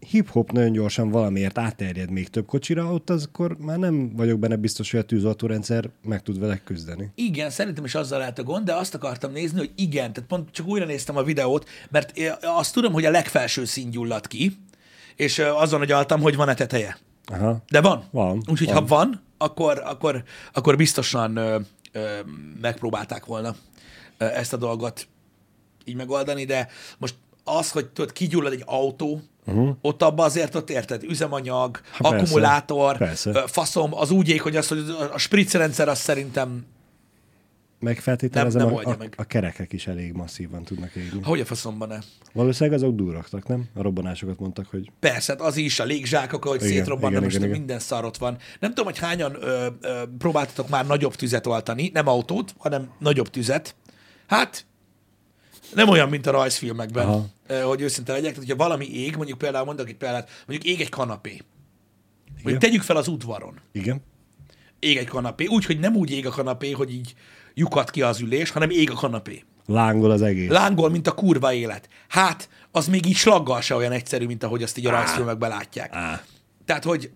Speaker 2: hip-hop nagyon gyorsan valamiért átterjed még több kocsira, ott az akkor már nem vagyok benne biztos, hogy a tűzoltórendszer meg tud vele küzdeni.
Speaker 1: Igen, szerintem is azzal lehet a gond, de azt akartam nézni, hogy igen, tehát pont csak újra néztem a videót, mert én azt tudom, hogy a legfelső szín gyulladt ki, és ö, azon agyaltam, hogy van-e teteje.
Speaker 2: Aha.
Speaker 1: De van.
Speaker 2: Van,
Speaker 1: Úgyhogy ha van, akkor, akkor, akkor biztosan ö, ö, megpróbálták volna ö, ezt a dolgot így megoldani, de most az, hogy tudod, kigyullad egy autó, uh-huh. ott abban azért ott érted, üzemanyag,
Speaker 2: Ha persze,
Speaker 1: akkumulátor,
Speaker 2: persze.
Speaker 1: ö, faszom, az úgy ég, hogy az, hogy a spritzrendszer az szerintem
Speaker 2: Meg feltételezem,
Speaker 1: Nem- nem
Speaker 2: a, a,
Speaker 1: meg.
Speaker 2: a kerekek is elég masszívan tudnak égni.
Speaker 1: Hogy a faszomban ne?
Speaker 2: Valószínűleg azok durraktak, nem? A robbanásokat mondtak, hogy
Speaker 1: Persze, hát az is, a légzsákok, ahogy
Speaker 2: Igen,
Speaker 1: szétrobbannak,
Speaker 2: igen,
Speaker 1: most
Speaker 2: igen,
Speaker 1: igen. minden szarot van. Nem tudom, hogy hányan ö, ö, próbáltatok már nagyobb tüzet oltani, nem autót, hanem nagyobb tüzet. Hát, nem olyan, mint a rajzfilmekben,
Speaker 2: Aha.
Speaker 1: hogy őszinte legyek. Tehát, hogyha valami ég, mondjuk például mondok egy példát, mondjuk ég egy kanapé. Mondjuk tegyük fel az udvaron.
Speaker 2: igen,
Speaker 1: Ég egy kanapé, úgy, hogy nem úgy ég a kanapé, hogy így lyukat ki az ülés, hanem ég a kanapé.
Speaker 2: lángol az egész.
Speaker 1: Lángol, mint a kurva élet. Hát, az még így slaggal se olyan egyszerű, mint ahogy azt így a rajzfilmekben látják.
Speaker 2: Á.
Speaker 1: Tehát, hogy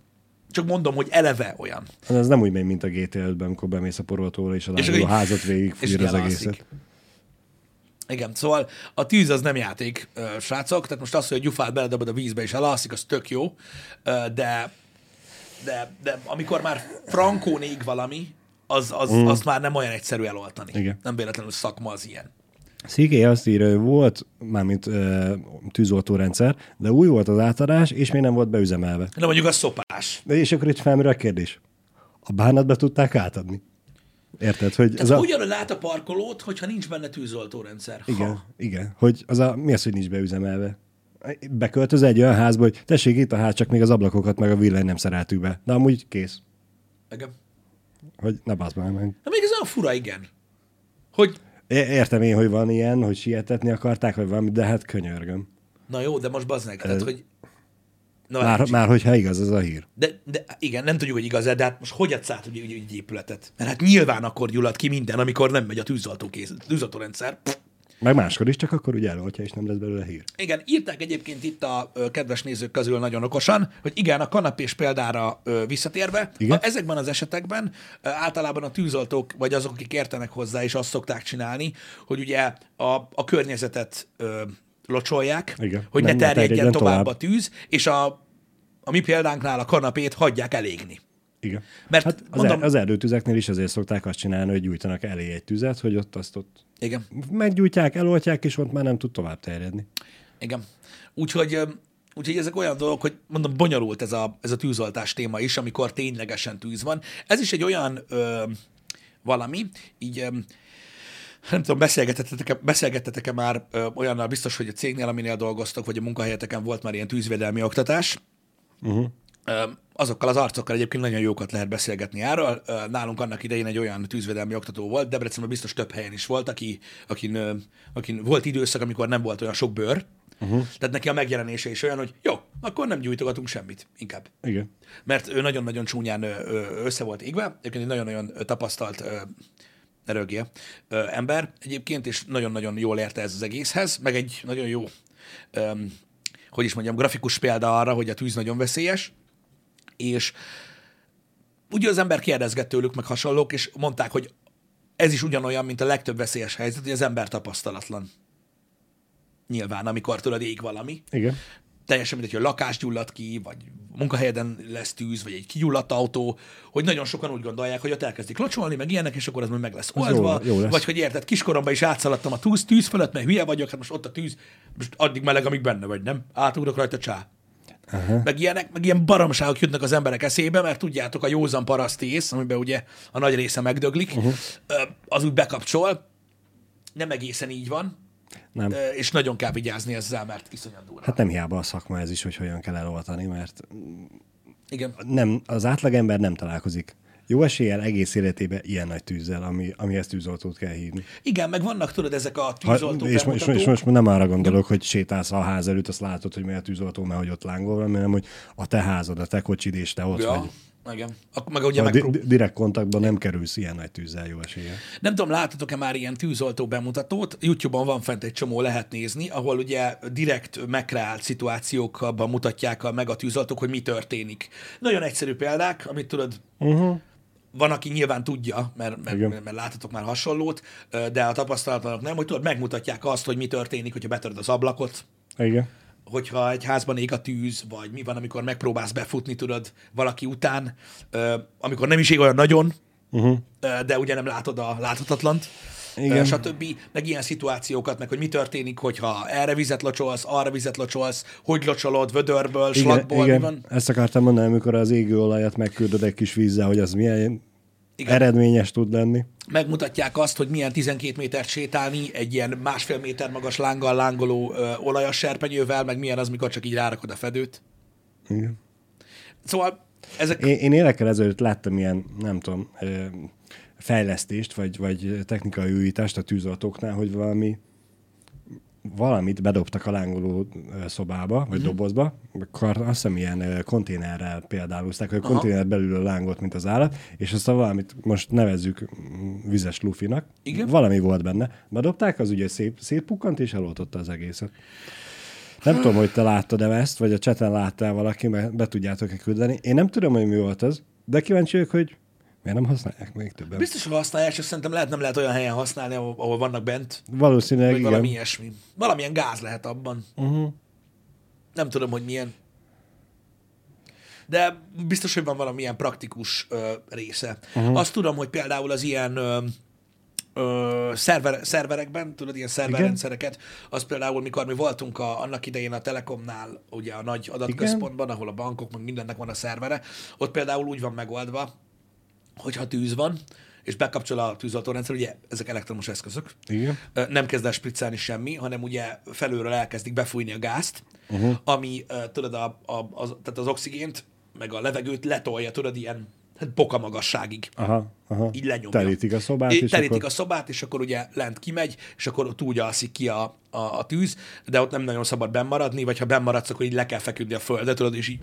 Speaker 1: csak mondom, hogy eleve olyan.
Speaker 2: Hát Ez nem úgy megy, mint a GTA 5-ben, amikor bemész a poroltóra, és a
Speaker 1: És így-
Speaker 2: házat végig
Speaker 1: és
Speaker 2: az
Speaker 1: így elalszik. Igen, szóval a tűz az nem játék, ö, srácok, tehát most az, hogy a gyufát beledobod a vízbe és elalszik, az tök jó, ö, de, de, de amikor már frankón ég valami, az, az, mm. azt már nem olyan egyszerű eloltani.
Speaker 2: Igen.
Speaker 1: Nem véletlenül szakma az ilyen.
Speaker 2: Sziké azt írja, hogy volt mármint uh, tűzoltórendszer, de új volt az átadás, és még nem volt beüzemelve.
Speaker 1: De mondjuk a szopás.
Speaker 2: De és akkor itt felmerül a kérdés. A bánatba tudták átadni? Érted, hogy ez
Speaker 1: Tehát
Speaker 2: a...
Speaker 1: hogyan lát a parkolót, hogyha nincs benne tűzoltórendszer?
Speaker 2: Igen,
Speaker 1: Ha.
Speaker 2: igen. Hogy az a, mi az, hogy nincs beüzemelve? Beköltöz egy olyan házba, hogy tessék itt a ház, csak még az ablakokat meg a villany nem szereltük be. De amúgy kész.
Speaker 1: Igen.
Speaker 2: Hogy ne bász már meg.
Speaker 1: Na még ez olyan fura, igen. Hogy,
Speaker 2: É- Értem én, hogy van ilyen, hogy sietetni akarták, vagy valami, de hát könyörgöm.
Speaker 1: na jó, de most bazd meg, tehát, hogy Na,
Speaker 2: Már,
Speaker 1: már,
Speaker 2: már hogyha igaz ez a hír.
Speaker 1: de, de igen, nem tudjuk, hogy igaz de hát most hogy adsz át egy, egy, egy épületet? Mert hát nyilván akkor gyullad ki minden, amikor nem megy a tűzoltó kész, tűzoltórendszer.
Speaker 2: Meg máskor is, csak akkor ugye eloltja, és nem lesz belőle hír.
Speaker 1: Igen, írták egyébként itt a ö, kedves nézők közül nagyon okosan, hogy igen, a kanapés példára ö, visszatérve,
Speaker 2: Igen.
Speaker 1: A, ezekben az esetekben ö, általában a tűzoltók, vagy azok, akik értenek hozzá, is azt szokták csinálni, hogy ugye a, a környezetet ö, locsolják,
Speaker 2: Igen.
Speaker 1: hogy
Speaker 2: Nem-
Speaker 1: ne
Speaker 2: ne
Speaker 1: terjedjen
Speaker 2: terjedjen
Speaker 1: tovább,
Speaker 2: tovább.
Speaker 1: a tűz, és a, a mi példánknál a kanapét hagyják elégni.
Speaker 2: Igen.
Speaker 1: Mert
Speaker 2: Hát az,
Speaker 1: mondom,
Speaker 2: er, az erdőtüzeknél is azért szokták azt csinálni, hogy gyújtanak elé egy tüzet, hogy ott azt ott
Speaker 1: igen,
Speaker 2: meggyújtják, eloltják, és ott már nem tud tovább terjedni.
Speaker 1: Igen. Úgyhogy, úgyhogy ezek olyan dolgok, hogy mondom, bonyolult ez a, ez a tűzoltás téma is, amikor ténylegesen tűz van. Ez is egy olyan ö, valami, így ö, nem tudom, beszélgettetek-e, beszélgettetek-e már ö, olyannal biztos, hogy a cégnél, aminél dolgoztok, vagy a munkahelyeteken volt már ilyen tűzvédelmi oktatás.
Speaker 2: Uh-huh.
Speaker 1: Azokkal az arcokkal egyébként nagyon jókat lehet beszélgetni erről. Nálunk annak idején egy olyan tűzvédelmi oktató volt, Debrecenben biztos több helyen is volt, aki, akin, akin volt időszak, amikor nem volt olyan sok bőr, uh-huh. tehát neki a megjelenése is olyan, hogy jó, akkor nem gyújtogatunk semmit, inkább.
Speaker 2: Igen.
Speaker 1: Mert ő nagyon-nagyon csúnyán össze volt égve, egyébként egy nagyon-nagyon tapasztalt ö, ember egyébként, és nagyon-nagyon jól érte ez az egészhez, meg egy nagyon jó, hogy is mondjam, grafikus példa arra, hogy a tűz nagyon veszélyes, és ugye az ember kérdezgett tőlük, meg hasonlók, és mondták, hogy ez is ugyanolyan, mint a legtöbb veszélyes helyzet, hogy az ember tapasztalatlan. Nyilván, amikor tudod ég valami,
Speaker 2: Igen.
Speaker 1: teljesen mindegy, hogy lakás gyullad ki, vagy munkahelyeden lesz tűz, vagy egy kigyulladt autó, hogy nagyon sokan úgy gondolják, hogy ott elkezdik locsolni, meg ilyenek, és akkor az majd meg lesz oldva,
Speaker 2: jó- jó lesz.
Speaker 1: vagy hogy érted, kiskoromban is átszaladtam a tűz, tűz fölött, mert hülye vagyok, hát most ott a tűz, most addig meleg, amíg benne vagy, nem? Átugrok rajta csá.
Speaker 2: Aha.
Speaker 1: Meg ilyenek, meg ilyen baromságok jutnak az emberek eszébe, mert tudjátok, a józan paraszti ész, amiben ugye a nagy része megdöglik, uh-huh. az úgy bekapcsol, nem egészen így van,
Speaker 2: Nem.
Speaker 1: és nagyon kell vigyázni ezzel, mert iszonyat durva.
Speaker 2: Hát nem hiába a szakma ez is, hogy hogyan kell eloltani, mert
Speaker 1: Igen.
Speaker 2: nem, az átlagember nem találkozik jó eséllyel egész életében ilyen nagy tűzzel, ami, amihez tűzoltót kell hívni.
Speaker 1: Igen, meg vannak tudod ezek a
Speaker 2: Ha,
Speaker 1: tűzoltó
Speaker 2: és, és, és, most nem arra gondolok, hogy sétálsz a ház előtt, azt látod, hogy mi a tűzoltó, mert hogy ott lángol, hanem hogy a te házad, a te kocsid, és te ott
Speaker 1: Ja,
Speaker 2: vagy.
Speaker 1: Igen. Akkor meg ugye megprób-
Speaker 2: di- direkt kontaktban nem kerülsz ilyen nagy tűzzel jó eséllyel.
Speaker 1: Nem tudom, láttatok-e már ilyen tűzoltó bemutatót? YouTube-on van fent egy csomó, lehet nézni, ahol ugye direkt megkreált szituációkban mutatják meg a tűzoltók, hogy mi történik. Nagyon egyszerű példák, amit tudod,
Speaker 2: Uh-huh.
Speaker 1: van, aki nyilván tudja, mert, mert,
Speaker 2: Igen.
Speaker 1: mert, láthatok már hasonlót, de a tapasztalatlanok nem, hogy tudod, megmutatják azt, hogy mi történik, hogyha betöröd az ablakot,
Speaker 2: Igen.
Speaker 1: Hogyha egy házban ég a tűz, vagy mi van, amikor megpróbálsz befutni, tudod, valaki után, ö, amikor nem is ég olyan nagyon,
Speaker 2: Uh-huh.
Speaker 1: ö, de ugye nem látod a láthatatlant,
Speaker 2: Igen.
Speaker 1: Igen. stb. Meg ilyen szituációkat, meg hogy mi történik, hogyha erre vizet locsolsz, arra vizet locsolsz, hogy locsolod, vödörből,
Speaker 2: Igen,
Speaker 1: slagból, mi
Speaker 2: igen.
Speaker 1: van.
Speaker 2: Ezt akartam mondani, amikor az égőolajat megküldöd egy kis vízzel, hogy az milyen
Speaker 1: Igen.
Speaker 2: eredményes tud lenni.
Speaker 1: Megmutatják azt, hogy milyen 12 métert sétálni egy ilyen másfél méter magas lánggal lángoló ö, olajas serpenyővel, meg milyen az, mikor csak így rárakod a fedőt.
Speaker 2: Igen.
Speaker 1: Szóval ezek...
Speaker 2: Én, én évekkel ezelőtt láttam ilyen, nem tudom, ö, fejlesztést, vagy, vagy technikai újítást a tűzoltóknál, hogy valami valamit bedobtak a lángoló szobába, vagy uh-huh. dobozba, akkor azt hiszem ilyen konténerrel példálozták, hogy a konténer belül lángolt, mint az állat, és azt a valamit most nevezzük mm, vizes lufinak,
Speaker 1: Igen.
Speaker 2: valami volt benne. Bedobták, az ugye szép, szétpukkant, és eloltotta az egészet. Nem tudom, hogy te láttad-e ezt, vagy a cseten láttál valaki, mert be tudjátok-e küldeni. Én nem tudom, hogy mi volt az, de kíváncsi vagyok, hogy miért nem használják még többen.
Speaker 1: Biztos, hogy használják, csak szerintem lehet, nem lehet olyan helyen használni, ahol, ahol vannak bent,
Speaker 2: Valószínűleg
Speaker 1: vagy
Speaker 2: igen.
Speaker 1: valami ilyesmi. Valamilyen gáz lehet abban.
Speaker 2: Uh-huh.
Speaker 1: Nem tudom, hogy milyen. De biztos, hogy van valamilyen praktikus ö, része. Uh-huh. Azt tudom, hogy például az ilyen ö, ö, szerver, szerverekben, tudod, ilyen szerverrendszereket, az például, mikor mi voltunk a, annak idején a Telekomnál, ugye a nagy adatközpontban, ahol a bankok, meg mindennek van a szervere, ott például úgy van megoldva, hogyha tűz van, és bekapcsol a tűzoltórendszer, ugye ezek elektromos eszközök,
Speaker 2: Igen.
Speaker 1: Nem kezd el spriccelni semmi, hanem ugye felülről elkezdik befújni a gázt, uh-huh. ami, tudod, a, a, az, tehát az oxigént, meg a levegőt letolja, tudod, ilyen hát boka magasságig.
Speaker 2: Aha, aha.
Speaker 1: Így lenyomja.
Speaker 2: Terítik a szobát,
Speaker 1: É,
Speaker 2: és
Speaker 1: Terítik
Speaker 2: akkor...
Speaker 1: a szobát, és akkor ugye lent kimegy, és akkor ott úgy alszik ki a, a, a tűz, de ott nem nagyon szabad bennmaradni, vagy ha bennmaradsz, akkor így le kell feküdni a földre, tudod, és így,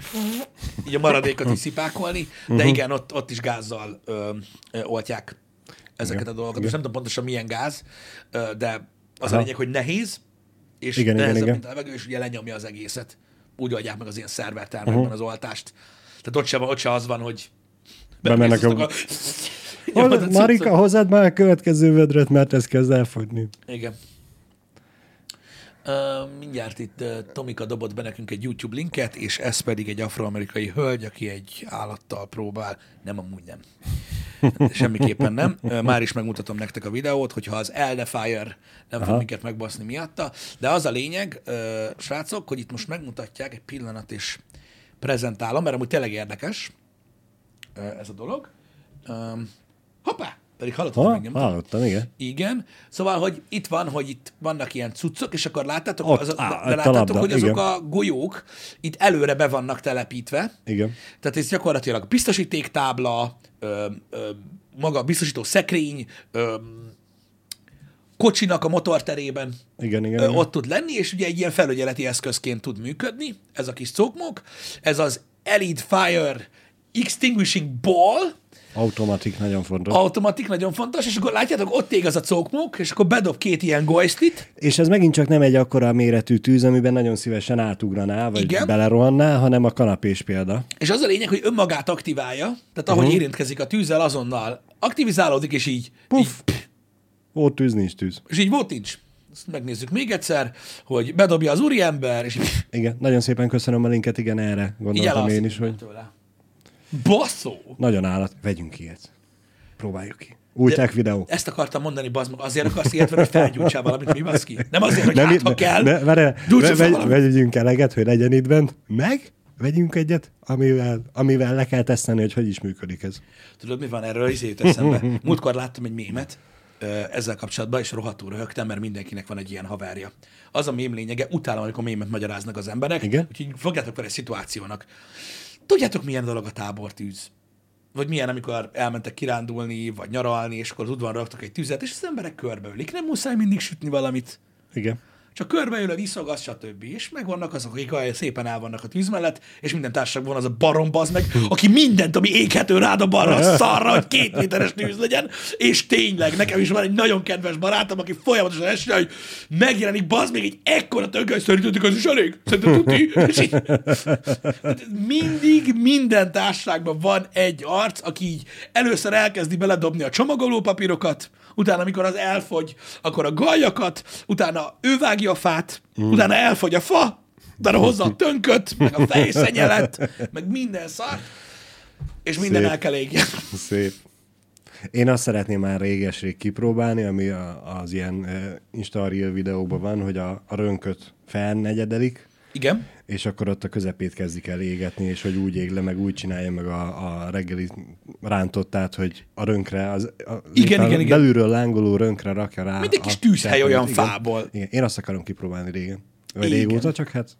Speaker 1: így a maradékot is szipákolni, de
Speaker 2: Mhm.
Speaker 1: igen, ott, ott is gázzal ö, ö, oltják ezeket a dolgokat. Most nem tudom pontosan milyen gáz, ö, de az a
Speaker 2: Aha.
Speaker 1: lényeg, hogy nehéz, és
Speaker 2: Igen, igen,
Speaker 1: nehezebb,
Speaker 2: igen.
Speaker 1: mint a levegő, és ugye lenyomja az egészet. Úgy oldják meg az ilyen szervertermekben uh-huh. az oltást. Tehát ott se, ott se az van, hogy
Speaker 2: Bemennek a-
Speaker 1: a
Speaker 2: Marika,
Speaker 1: cuccot.
Speaker 2: hozzád már a következő vödröt, mert ez kezd elfogyni.
Speaker 1: Igen. Uh, mindjárt itt uh, Tomika dobott be nekünk egy YouTube linket, és ez pedig egy afroamerikai hölgy, aki egy állattal próbál. Nem, amúgy nem. Semmiképpen nem. Uh, már is megmutatom nektek a videót, hogyha az Eldefire nem fog
Speaker 2: Aha.
Speaker 1: minket megbaszni miatta. De az a lényeg, srácok, hogy itt most megmutatják egy pillanat, és prezentálom, mert amúgy tényleg érdekes ez a dolog. Um, hoppá! Pedig hallottad,
Speaker 2: Ha,
Speaker 1: megnyomtam.
Speaker 2: hallottam, igen.
Speaker 1: Igen. Szóval, hogy itt van, hogy itt vannak ilyen cuccok, és akkor láttátok,
Speaker 2: Ott,
Speaker 1: az,
Speaker 2: á,
Speaker 1: de láttátok
Speaker 2: labda,
Speaker 1: hogy azok
Speaker 2: igen.
Speaker 1: a golyók itt előre be vannak telepítve.
Speaker 2: Igen.
Speaker 1: Tehát ez gyakorlatilag biztosítéktábla, ö, ö, maga a biztosító szekrény, ö, kocsinak a motorterében
Speaker 2: Igen, igen.
Speaker 1: ö,
Speaker 2: igen.
Speaker 1: ott tud lenni, és ugye egy ilyen felügyeleti eszközként tud működni, ez a kis cokmok. Ez az Elite Fire Extinguishing Ball,
Speaker 2: Automatik nagyon fontos.
Speaker 1: automatik, nagyon fontos, és akkor látjátok, ott ég az a cokmok, és akkor bedob két ilyen golysztit,
Speaker 2: És ez megint csak nem egy akkora méretű tűz, amiben nagyon szívesen átugranál, vagy
Speaker 1: Igen.
Speaker 2: belerohannál, hanem a kanapés példa.
Speaker 1: és az a lényeg, hogy önmagát aktiválja, tehát ahogy uh-huh. érintkezik a tűzzel, azonnal aktivizálódik, és így,
Speaker 2: Puff.
Speaker 1: így
Speaker 2: Ó, tűz nincs tűz.
Speaker 1: és így volt nincs. Ezt megnézzük még egyszer, hogy bedobja az úriember, és így,
Speaker 2: Igen, nagyon szépen köszönöm a linket, igen, erre gondoltam én is, hogy
Speaker 1: tőle. Basszó!
Speaker 2: nagyon állat. Vegyünk ilyet. Próbáljuk ki. Új tech videó.
Speaker 1: Ezt akartam mondani, bazd meg, azért akarsz ilyet hogy felgyújtsál valamit, mi baszki? Nem azért, hogy hát, ha kell,
Speaker 2: ne,
Speaker 1: gyújtsa
Speaker 2: ve,
Speaker 1: fel
Speaker 2: vegy, vegyünk eleget, hogy legyen itt bent, meg vegyünk egyet, amivel, amivel le kell teszteni, hogy hogy is működik ez.
Speaker 1: Tudod, mi van erről? Izé jut eszembe. Múltkor láttam egy mémet ezzel kapcsolatban, és rohadtul röhögtem, mert mindenkinek van egy ilyen haverja. Az a mém lényege, utálom, amikor mémet magyaráznak az emberek,
Speaker 2: Igen.
Speaker 1: úgyhogy fogjátok vele egy szituációnak. Tudjátok, milyen dolog a tábortűz? Vagy milyen, amikor elmentek kirándulni, vagy nyaralni, és akkor az udvaron raktak egy tüzet, és az emberek körbeülik. Nem muszáj mindig sütni valamit.
Speaker 2: Igen.
Speaker 1: Csak körbeülöd, iszogasz, stb. És megvannak azok, akik szépen el vannak a tűz mellett, és minden társaságban van az a barom bazd meg, aki mindent, ami éghető rád a balra, a szarra, hogy két méteres tűz legyen, és tényleg, nekem is van egy nagyon kedves barátom, aki folyamatosan esne, hogy megjelenik bazd még egy ekkora hogy szerintetek az is elég? Szerinted tuti? És mindig minden társaságban van egy arc, aki így először elkezdi beledobni a csomagoló papírokat, utána, amikor az elfogy, akkor a gajakat, utána ő vágja a fát, mm. utána elfogy a fa, utána hozza a tönköt, meg a fejszenyelet, meg minden szar, és minden
Speaker 2: Szép.
Speaker 1: el kell égjen.
Speaker 2: Szép. Én azt szeretném már réges-rég kipróbálni, ami a, az ilyen uh, Insta Reel videóban van, hogy a, a rönköt felnegyedelik,
Speaker 1: Igen.
Speaker 2: És akkor ott a közepét kezdik el égetni, és hogy úgy ég le, meg úgy csinálja meg a, a reggeli rántottát, hogy a rönkre, az, a,
Speaker 1: Igen, igen, igen.
Speaker 2: belülről lángoló rönkre rakja rá.
Speaker 1: Mint egy kis tűzhely olyan
Speaker 2: igen.
Speaker 1: fából.
Speaker 2: Igen, én azt akarom kipróbálni régen. Vagy
Speaker 1: Igen.
Speaker 2: régóta, csak hát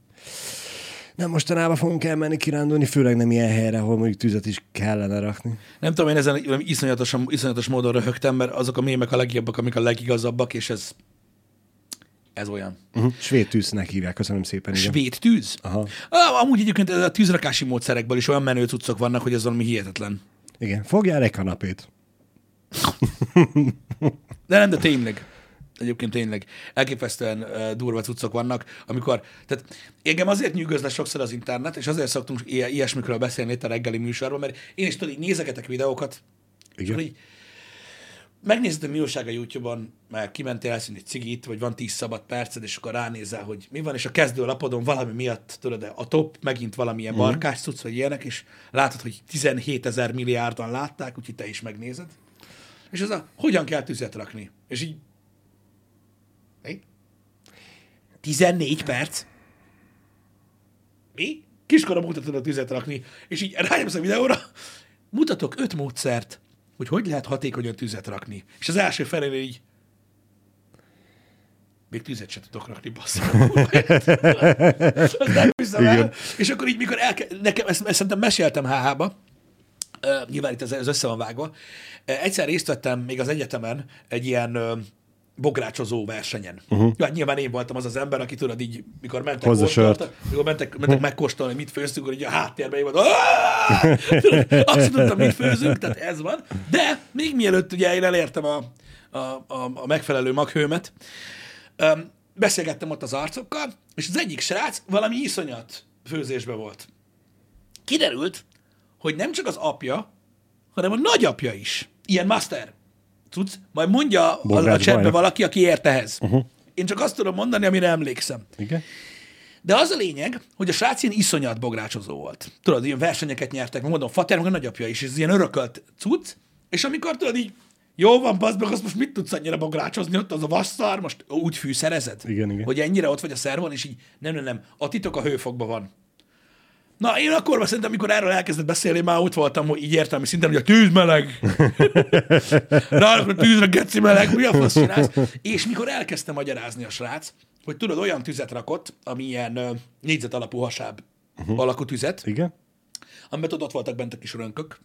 Speaker 2: nem mostanában fogunk elmenni kirándulni, főleg nem ilyen helyre, ahol mondjuk tüzet is kellene rakni.
Speaker 1: Nem tudom, én ezen iszonyatosan, iszonyatos módon röhögtem, mert azok a mémek a legjobbak, amik a legigazabbak, és ez, ez olyan.
Speaker 2: Uh-huh. Svéd tűznek hívják, köszönöm szépen. Igen.
Speaker 1: Svéd tűz?
Speaker 2: Aha.
Speaker 1: Ah, Amúgy egyébként a tűzrakási módszerekből is olyan menő cuccok vannak, hogy ez valami hihetetlen.
Speaker 2: Igen, fogjál egy kanapét.
Speaker 1: De nem, de tényleg. Egyébként tényleg elképesztően uh, durva cuccok vannak, amikor, tehát engem azért nyűgöz le sokszor az internet, és azért szoktunk ilyesmikről beszélni itt a reggeli műsorban, mert én is tudod, így nézegetek videókat, és
Speaker 2: Igen.
Speaker 1: akkor így megnézed, hogy mi a YouTube-on, mert kimentél elszínni egy cigit, vagy van 10 szabad perced, és akkor ránézel, hogy mi van, és a kezdő lapodon valami miatt, tudod, a top megint valamilyen
Speaker 2: Mhm.
Speaker 1: barkás cucc, vagy ilyenek, és látod, hogy 17 ezer milliárdan látták, úgyhogy te is megnézed. És az a, hogyan kell tüzet rakni? És így, mi? 14 perc? Mi? Kiskorom mutatod a tüzet rakni, és így rányomsz a videóra, mutatok öt módszert, hogy hogy lehet hatékonyan tüzet rakni. És az első felénél így, még tüzet sem tudok rakni, nem hiszem el. És akkor így, mikor elke... nekem ezt, ezt szerintem meséltem HH-ba, Uh, nyilván itt ez, ez össze van vágva. Uh, egyszer részt vettem még az egyetemen egy ilyen uh, bográcsozó versenyen. Uh-huh. Ja, nyilván én voltam az az ember, aki tudod így, mikor mentek,
Speaker 2: Hozza sört.
Speaker 1: mikor mentek, mentek megkóstolni, mit főztünk, így a háttérben én! Tudod, azt tudtam, mit főzünk, tehát ez van. De még mielőtt ugye én elértem a, a, a, a megfelelő maghőmet, um, beszélgettem ott az arcokkal, és az egyik srác valami iszonyat főzésbe volt. Kiderült, hogy nem csak az apja, hanem a nagyapja is. Ilyen master. Tudsz? Majd mondja a, a
Speaker 2: bajnok.
Speaker 1: valaki, aki ért ehhez. Uh-huh. Én csak azt tudom mondani, amire emlékszem.
Speaker 2: Igen?
Speaker 1: De az a lényeg, hogy a srác ilyen iszonyat bográcsozó volt. Tudod, ilyen versenyeket nyertek, meg mondom, Fater, meg a nagyapja is, ez ilyen örökölt cucc, és amikor tudod így, jó van, bazd meg, azt most mit tudsz annyira bográcsozni, ott az a vasszar, most úgy fűszerezed?
Speaker 2: Igen, igen.
Speaker 1: Hogy ennyire ott vagy a szervon, és így, nem, nem, nem, a titok a hőfokban van. Na, én akkor szerintem, amikor erről elkezdett beszélni, már ott voltam, hogy így értelmi szinten, hogy a tűz meleg. Na, a tűzre geci meleg, mi a fasz csinálsz? És mikor elkezdte magyarázni a srác, hogy tudod, olyan tüzet rakott, ami ilyen négyzet alapú hasáb uh-huh. alakú tüzet,
Speaker 2: Igen?
Speaker 1: amiben tudod, ott voltak bent a kis rönkök,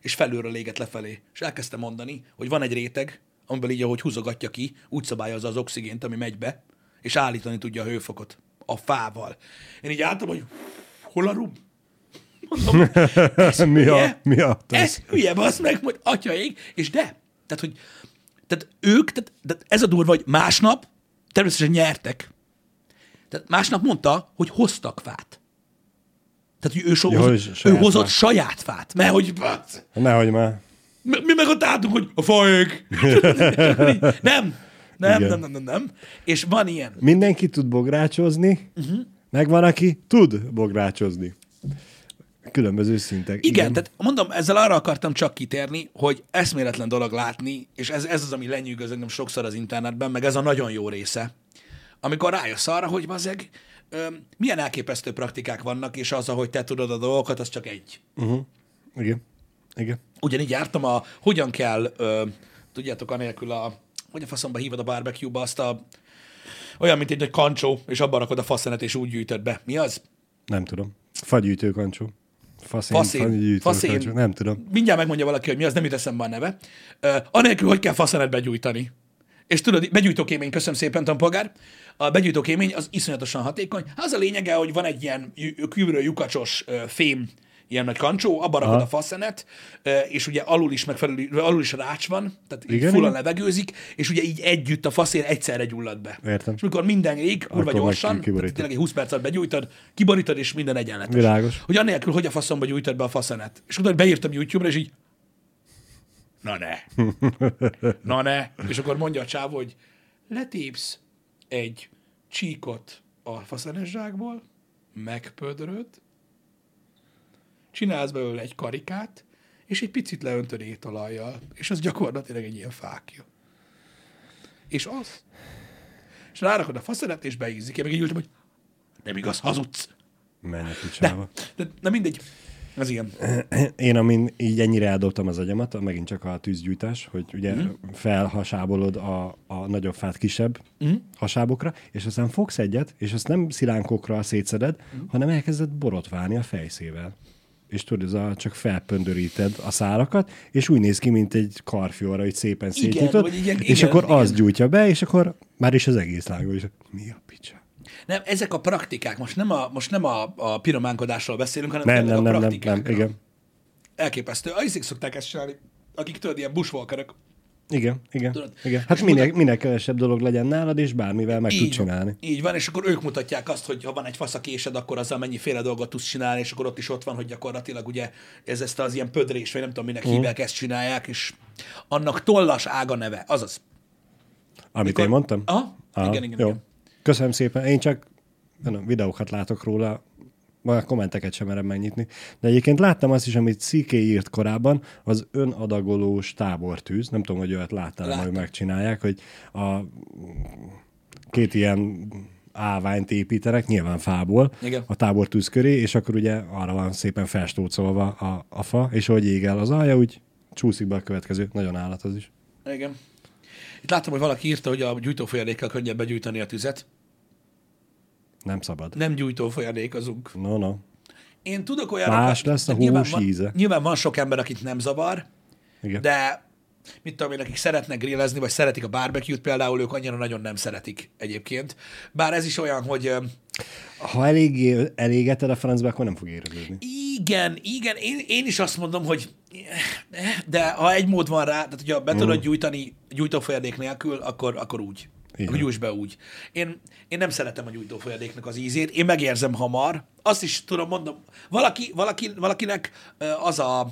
Speaker 1: és felülről légett lefelé. És elkezdte mondani, hogy van egy réteg, amiből így, ahogy húzogatja ki, úgy szabályozza az oxigént, ami megy be, és állítani tudja a hőfokot a fával. Én így álltam, hogy hol a rum? Mondom, ez
Speaker 2: Mi a- mi a-
Speaker 1: Ez hülye, basz meg, hogy atyaik, és de, tehát, hogy tehát ők, tehát, tehát ez a durva, hogy másnap természetesen nyertek. Tehát másnap mondta, hogy hoztak fát. Tehát, hogy ő, so,
Speaker 2: Ja,
Speaker 1: hozott, ő
Speaker 2: saját
Speaker 1: hozott
Speaker 2: fát.
Speaker 1: saját fát. Mert hogy basz,
Speaker 2: Nehogy már.
Speaker 1: mi, mi meg ott álltunk, hogy a faég. nem, nem,
Speaker 2: Igen.
Speaker 1: nem, nem, nem, nem. És van ilyen.
Speaker 2: Mindenki tud bográcsozni, uh-huh. Meg van, aki tud bográcsozni. Különböző szintek.
Speaker 1: Igen, Igen, tehát mondom, ezzel arra akartam csak kitérni, hogy eszméletlen dolog látni, és ez, ez az, ami lenyűgöz engem sokszor az internetben, meg ez a nagyon jó része. Amikor rájössz arra, hogy bazeg, milyen elképesztő praktikák vannak, és az, ahogy te tudod a dolgokat, az csak egy.
Speaker 2: Uh-huh. Igen. Igen.
Speaker 1: Ugyanígy jártam a, hogyan kell, ö, tudjátok, anélkül a, hogy a faszomba hívod a barbecue-ba azt a, olyan, mint egy nagy kancsó, és abban rakod a faszenet, és úgy gyűjtöd be. Mi az?
Speaker 2: Nem tudom. Fagyűjtő kancsó. Faszén,
Speaker 1: Faszén.
Speaker 2: fagyűjtő
Speaker 1: Faszén.
Speaker 2: kancsó. Nem tudom.
Speaker 1: Mindjárt megmondja valaki, hogy mi az, nem jut eszembe a neve. Uh, anélkül, hogy kell faszenet begyújtani. És tudod, begyújtókémény, köszönöm szépen, tampolgár. A begyújtókémény az iszonyatosan hatékony. Az a lényege, hogy van egy ilyen kívülről lyukacsos fém, ilyen nagy kancsó, abba rakod
Speaker 2: Aha.
Speaker 1: a faszenet, és ugye alul is, megfelelő, alul is rács van, tehát így
Speaker 2: Igen,
Speaker 1: fullan
Speaker 2: igen.
Speaker 1: levegőzik, és ugye így együtt a faszén egyszerre gyullad be.
Speaker 2: Értem.
Speaker 1: És mikor minden ég, kurva gyorsan, tehát tényleg egy 20 perc alatt begyújtod, kiborítod, és minden egyenletes.
Speaker 2: Világos.
Speaker 1: Hogy annélkül, hogy a faszomba gyújtod be a faszenet. És utána beírtam YouTube-ra, és így, na ne, na ne. És akkor mondja a csávó, hogy letépsz egy csíkot a faszenes zsákból, megpödröd, csinálsz belőle egy karikát, és egy picit leöntöd étolajjal, és az gyakorlatilag egy ilyen fákja. És az. És rárakod a faszenet, és beízik. Én meg így ültem, hogy nem igaz, hazudsz.
Speaker 2: Menj
Speaker 1: De, de, de mindegy. Az ilyen.
Speaker 2: Én, amin így ennyire eldobtam az agyamat, megint csak a tűzgyújtás, hogy ugye mm. felhasábolod a, a nagyobb fát kisebb mm. hasábokra, és aztán fogsz egyet, és azt nem szilánkokra szétszeded, mm. hanem elkezded borotválni a fejszével. És tudod, ez a, csak felpöndöríted a szálakat, és úgy néz ki, mint egy karfióra, hogy szépen
Speaker 1: Igen,
Speaker 2: szétnyitod,
Speaker 1: vagy igen,
Speaker 2: és
Speaker 1: igen,
Speaker 2: akkor
Speaker 1: igen.
Speaker 2: az gyújtja be, és akkor már is az egész lángol, és mi a picsa?
Speaker 1: Nem, ezek a praktikák, most nem a, most nem a, a pirománkodásról beszélünk, hanem
Speaker 2: Nem, nem,
Speaker 1: a
Speaker 2: nem, nem, nem, igen.
Speaker 1: Elképesztő. Izék szokták ezt csinálni, akik tudod, ilyen bushwalkerök.
Speaker 2: Igen, igen.
Speaker 1: Tudod?
Speaker 2: igen. Hát
Speaker 1: És
Speaker 2: minél, minél kevesebb dolog legyen nálad, és bármivel meg tud
Speaker 1: Így van.
Speaker 2: csinálni.
Speaker 1: Így van, és akkor ők mutatják azt, hogy ha van egy faszakésed, akkor azzal mennyiféle dolgot tudsz csinálni, és akkor ott is ott van, hogy gyakorlatilag ugye ez ezt az ilyen pödrés, vagy nem tudom, minek
Speaker 2: Mhm.
Speaker 1: hívják, ezt csinálják, és annak tollas ága neve, azaz.
Speaker 2: Amit
Speaker 1: Mikor-
Speaker 2: én mondtam?
Speaker 1: Aha, igen, igen,
Speaker 2: jó.
Speaker 1: igen.
Speaker 2: Köszönöm szépen. Én csak nem, videókat látok róla, a kommenteket sem merem megnyitni. De egyébként láttam azt is, amit CK írt korábban, az önadagolós tábortűz. Nem tudom, hogy olyat láttál,
Speaker 1: Láttam.
Speaker 2: hogy megcsinálják, hogy a két ilyen áványt építenek, nyilván fából,
Speaker 1: Igen.
Speaker 2: a tábortűz köré, és akkor ugye arra van szépen festócolva a, a fa, és ahogy ég el az alja, úgy csúszik be a következő. Nagyon állat az is.
Speaker 1: Igen. Itt láttam, hogy valaki írta, hogy a gyújtófolyadékkal könnyebb begyújtani a tüzet.
Speaker 2: Nem szabad.
Speaker 1: Nem gyújtófolyadékozunk.
Speaker 2: No, no.
Speaker 1: Én tudok olyanokat...
Speaker 2: Más lesz a
Speaker 1: nyilván
Speaker 2: hús
Speaker 1: van,
Speaker 2: íze.
Speaker 1: Nyilván van sok ember, akit nem zavar,
Speaker 2: Igen.
Speaker 1: de mit tudom én, akik szeretnek grillezni, vagy szeretik a barbecue-t például, ők annyira nagyon nem szeretik egyébként. Bár ez is olyan, hogy
Speaker 2: Ha eléggé elégeted a francba, akkor nem fog érződni.
Speaker 1: igen, igen, én, én is azt mondom, hogy eh, de ha egy mód van rá, tehát hogyha be tudod gyújtani gyújtófolyadék nélkül, akkor, akkor úgy.
Speaker 2: Igen.
Speaker 1: Gyújts be úgy. Én, én nem szeretem a gyújtófolyadéknak az ízét, én megérzem hamar. Azt is tudom, mondom, valaki, valaki, valakinek az a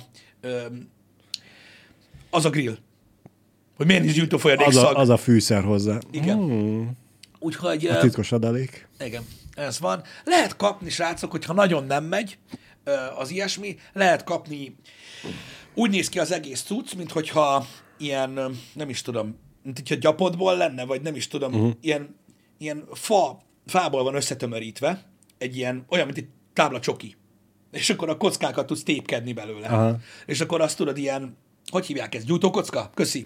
Speaker 1: az a grill. Hogy miért nincs gyújtófolyadék
Speaker 2: Az
Speaker 1: szag.
Speaker 2: a, az a fűszer hozzá.
Speaker 1: Igen. Úgyhogy...
Speaker 2: A titkos adalék.
Speaker 1: igen, ez van. Lehet kapni, srácok, hogyha nagyon nem megy az ilyesmi, lehet kapni, úgy néz ki az egész cucc, mint hogyha ilyen, nem is tudom, mint hogyha gyapotból lenne, vagy nem is tudom, uh-huh. ilyen, ilyen fa, fából van összetömörítve, egy ilyen, olyan, mint egy tábla csoki. És akkor a kockákat tudsz tépkedni belőle.
Speaker 2: Aha.
Speaker 1: És akkor azt tudod ilyen, hogy hívják ezt, gyújtókocka? Köszi.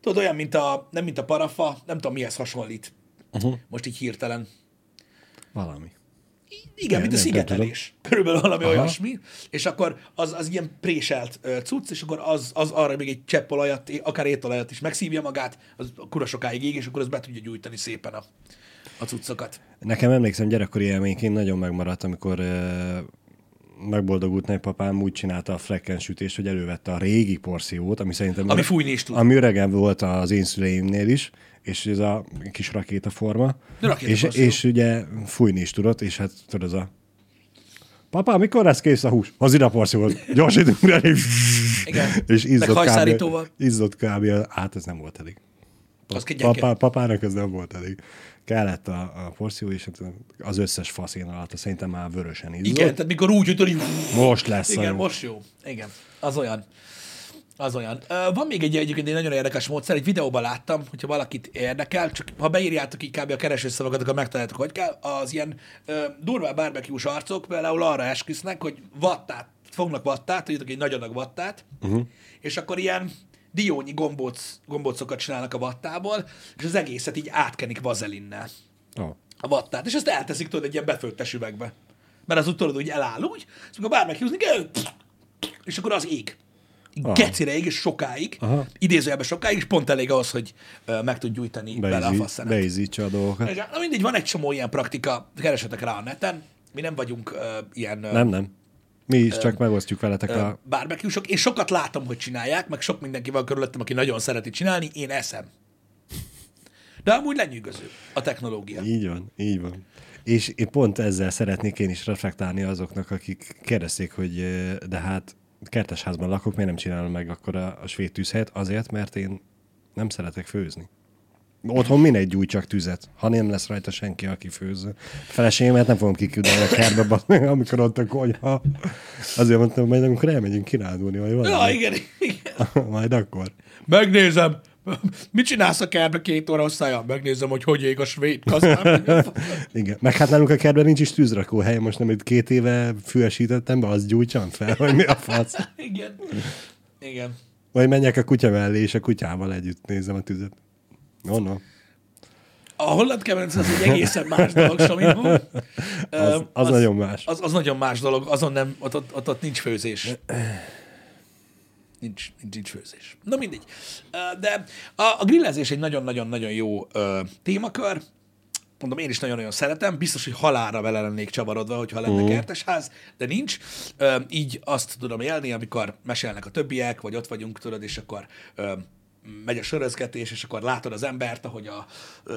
Speaker 1: Tudod, olyan, mint a, nem mint a parafa, nem tudom, mihez hasonlít. Uh-huh. Most így hirtelen.
Speaker 2: Valami.
Speaker 1: Igen, mint a szigetelés. Körülbelül valami
Speaker 2: Aha.
Speaker 1: olyasmi. És akkor az, az ilyen préselt cucc, és akkor az, az arra még egy csepp olajat, akár étolajat is megszívja magát, az kura sokáig ég, és akkor az be tudja gyújtani szépen a, a cuccokat.
Speaker 2: Nekem emlékszem, gyerekkori élményként nagyon megmaradt, amikor megboldogult nagypapám úgy csinálta a frekken sütést, hogy elővette a régi porciót, ami szerintem...
Speaker 1: Ami fújni is tud.
Speaker 2: Ami öregebb volt az én szüleimnél is, és ez a kis rakétaforma.
Speaker 1: Rakéta
Speaker 2: és, és ugye fújni is tudott, és hát tudod, az a Papa, mikor lesz kész a hús? Az ide porciót. Gyorsítunk rá, és,
Speaker 1: Igen.
Speaker 2: és izzott kb. Izzott kb. Hát ez nem volt elég.
Speaker 1: Gyenge.
Speaker 2: Papá, papának ez nem volt elég. Kellett a, a porció, és hát az összes faszén alatt szerintem már vörösen izzott.
Speaker 1: Igen, tehát mikor úgy ütöd.
Speaker 2: Most lesz
Speaker 1: Igen,
Speaker 2: a
Speaker 1: most jó. Igen, az olyan. Az olyan. Van még egy egyébként egy nagyon érdekes módszer, egy videóban láttam, hogyha valakit érdekel, csak ha beírjátok így kb. a keresőszavakat, akkor megtaláljátok, hogy kell. Az ilyen ö, durvá barbecue arcok például arra esküsznek, hogy vattát, fognak vattát, tudjátok, egy nagy adag vattát, uh-huh. és akkor ilyen diónyi gombóc, gombócokat csinálnak a vattából, és az egészet így átkenik vazelinnel
Speaker 2: Oh.
Speaker 1: a vattát, és azt elteszik tudod egy ilyen befőttes üvegbe. Mert az úgy tudod, hogy eláll úgy, és amikor bármelyik húzni kell, és akkor az ég. Gecire ég, és sokáig,
Speaker 2: Aha.
Speaker 1: idézőjelben sokáig, és pont elég ahhoz, hogy meg tud gyújtani bele a
Speaker 2: Beizí-
Speaker 1: faszenet.
Speaker 2: Beizítsa a dolgokat.
Speaker 1: Na mindegy, van egy csomó ilyen praktika, keresetek rá a neten, mi nem vagyunk ö, ilyen ö,
Speaker 2: Nem, nem. Mi is csak megosztjuk veletek
Speaker 1: ö,
Speaker 2: a...
Speaker 1: barbecue-sok. Én sokat látom, hogy csinálják, meg sok mindenki van körülöttem, aki nagyon szereti csinálni, én eszem. De amúgy lenyűgöző a technológia.
Speaker 2: Így van, így van. És én pont ezzel szeretnék én is reflektálni azoknak, akik kérdezték, hogy de hát kertesházban lakok, miért nem csinálom meg akkor a, a svéd tűzhelyet? Azért, mert én nem szeretek főzni. Otthon minek gyújtsak tüzet, ha nem lesz rajta senki, aki főző. A feleségemet nem fogom kiküldeni a kertbe, amikor ott a konyha. Azért mondtam, majd amikor elmegyünk kirándulni, vagy
Speaker 1: Ja,
Speaker 2: valami.
Speaker 1: igen, igen.
Speaker 2: majd akkor.
Speaker 1: Megnézem. Mit csinálsz a kertbe két óra hosszája? Megnézem, hogy hogy ég a svéd kasztán.
Speaker 2: Igen. Meg hát nálunk a kertben nincs is tűzrakó hely, most nem itt két éve füvesítettem be, az gyújtsam fel, hogy mi a fasz.
Speaker 1: Igen. Igen.
Speaker 2: Vagy menjek a kutya mellé, és a kutyával együtt nézem a tüzet. No.
Speaker 1: A holland kemenc az egy egészen más dolog, Samimo.
Speaker 2: Az, az, nagyon más.
Speaker 1: Az, az nagyon más dolog, azon nem, ott, ott, ott, ott nincs főzés. Nincs, nincs, nincs főzés. Na mindegy. De a, a grillezés egy nagyon-nagyon-nagyon jó ö, témakör. Mondom, én is nagyon-nagyon szeretem. Biztos, hogy halára vele lennék csavarodva, hogyha lenne uh. kertesház, de nincs. Ö, így azt tudom élni, amikor mesélnek a többiek, vagy ott vagyunk, tudod, és akkor ö, megy a sörözgetés, és akkor látod az embert, ahogy a,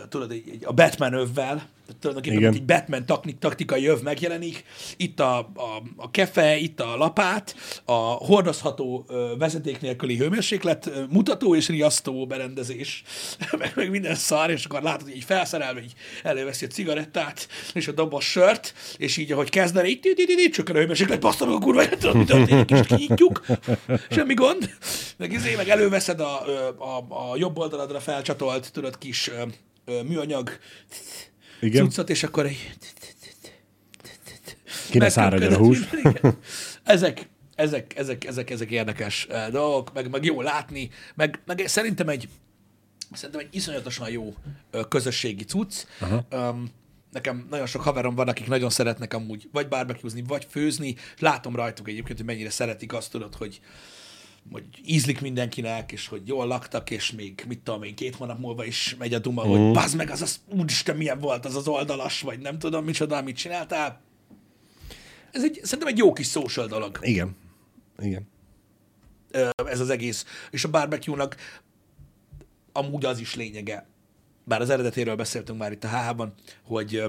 Speaker 1: tudod, a Batman övvel, tulajdonképpen
Speaker 2: Igen.
Speaker 1: egy Batman takni- taktikai öv megjelenik, itt a, a, a kefe, itt a lapát, a hordozható vezeték nélküli hőmérséklet mutató és riasztó berendezés, meg, meg minden szar, és akkor látod, hogy így felszerelve, így előveszi a cigarettát, és a dobos sört, és így, ahogy kezdene, így, így, így, így, csökken a hőmérséklet, basszom a kurva, nem tudom, mi történik, és kinyitjuk, semmi gond, meg izé, meg előveszed a, a, a jobb oldaladra felcsatolt, tudod, kis műanyag
Speaker 2: Igen.
Speaker 1: cuccot, és akkor egy...
Speaker 2: Ki ne száradjon a hús.
Speaker 1: Ezek, ezek, ezek, ezek, ezek érdekes eh, dolgok, meg, meg jó látni, meg, meg szerintem egy szerintem egy iszonyatosan jó ö, közösségi cucc. Um, nekem nagyon sok haverom van, akik nagyon szeretnek amúgy vagy barbecuezni, vagy főzni, látom rajtuk egyébként, hogy mennyire szeretik azt tudod, hogy, hogy ízlik mindenkinek, és hogy jól laktak, és még, mit tudom én, két hónap múlva is megy a duma, mm. hogy bazd meg, az az, úristen, milyen volt az az oldalas, vagy nem tudom micsoda, mit csináltál. Ez egy, szerintem egy jó kis social dolog,
Speaker 2: Igen. Igen.
Speaker 1: ez az egész. És a barbecue-nak amúgy az is lényege, bár az eredetéről beszéltünk már itt a HH-ban, hogy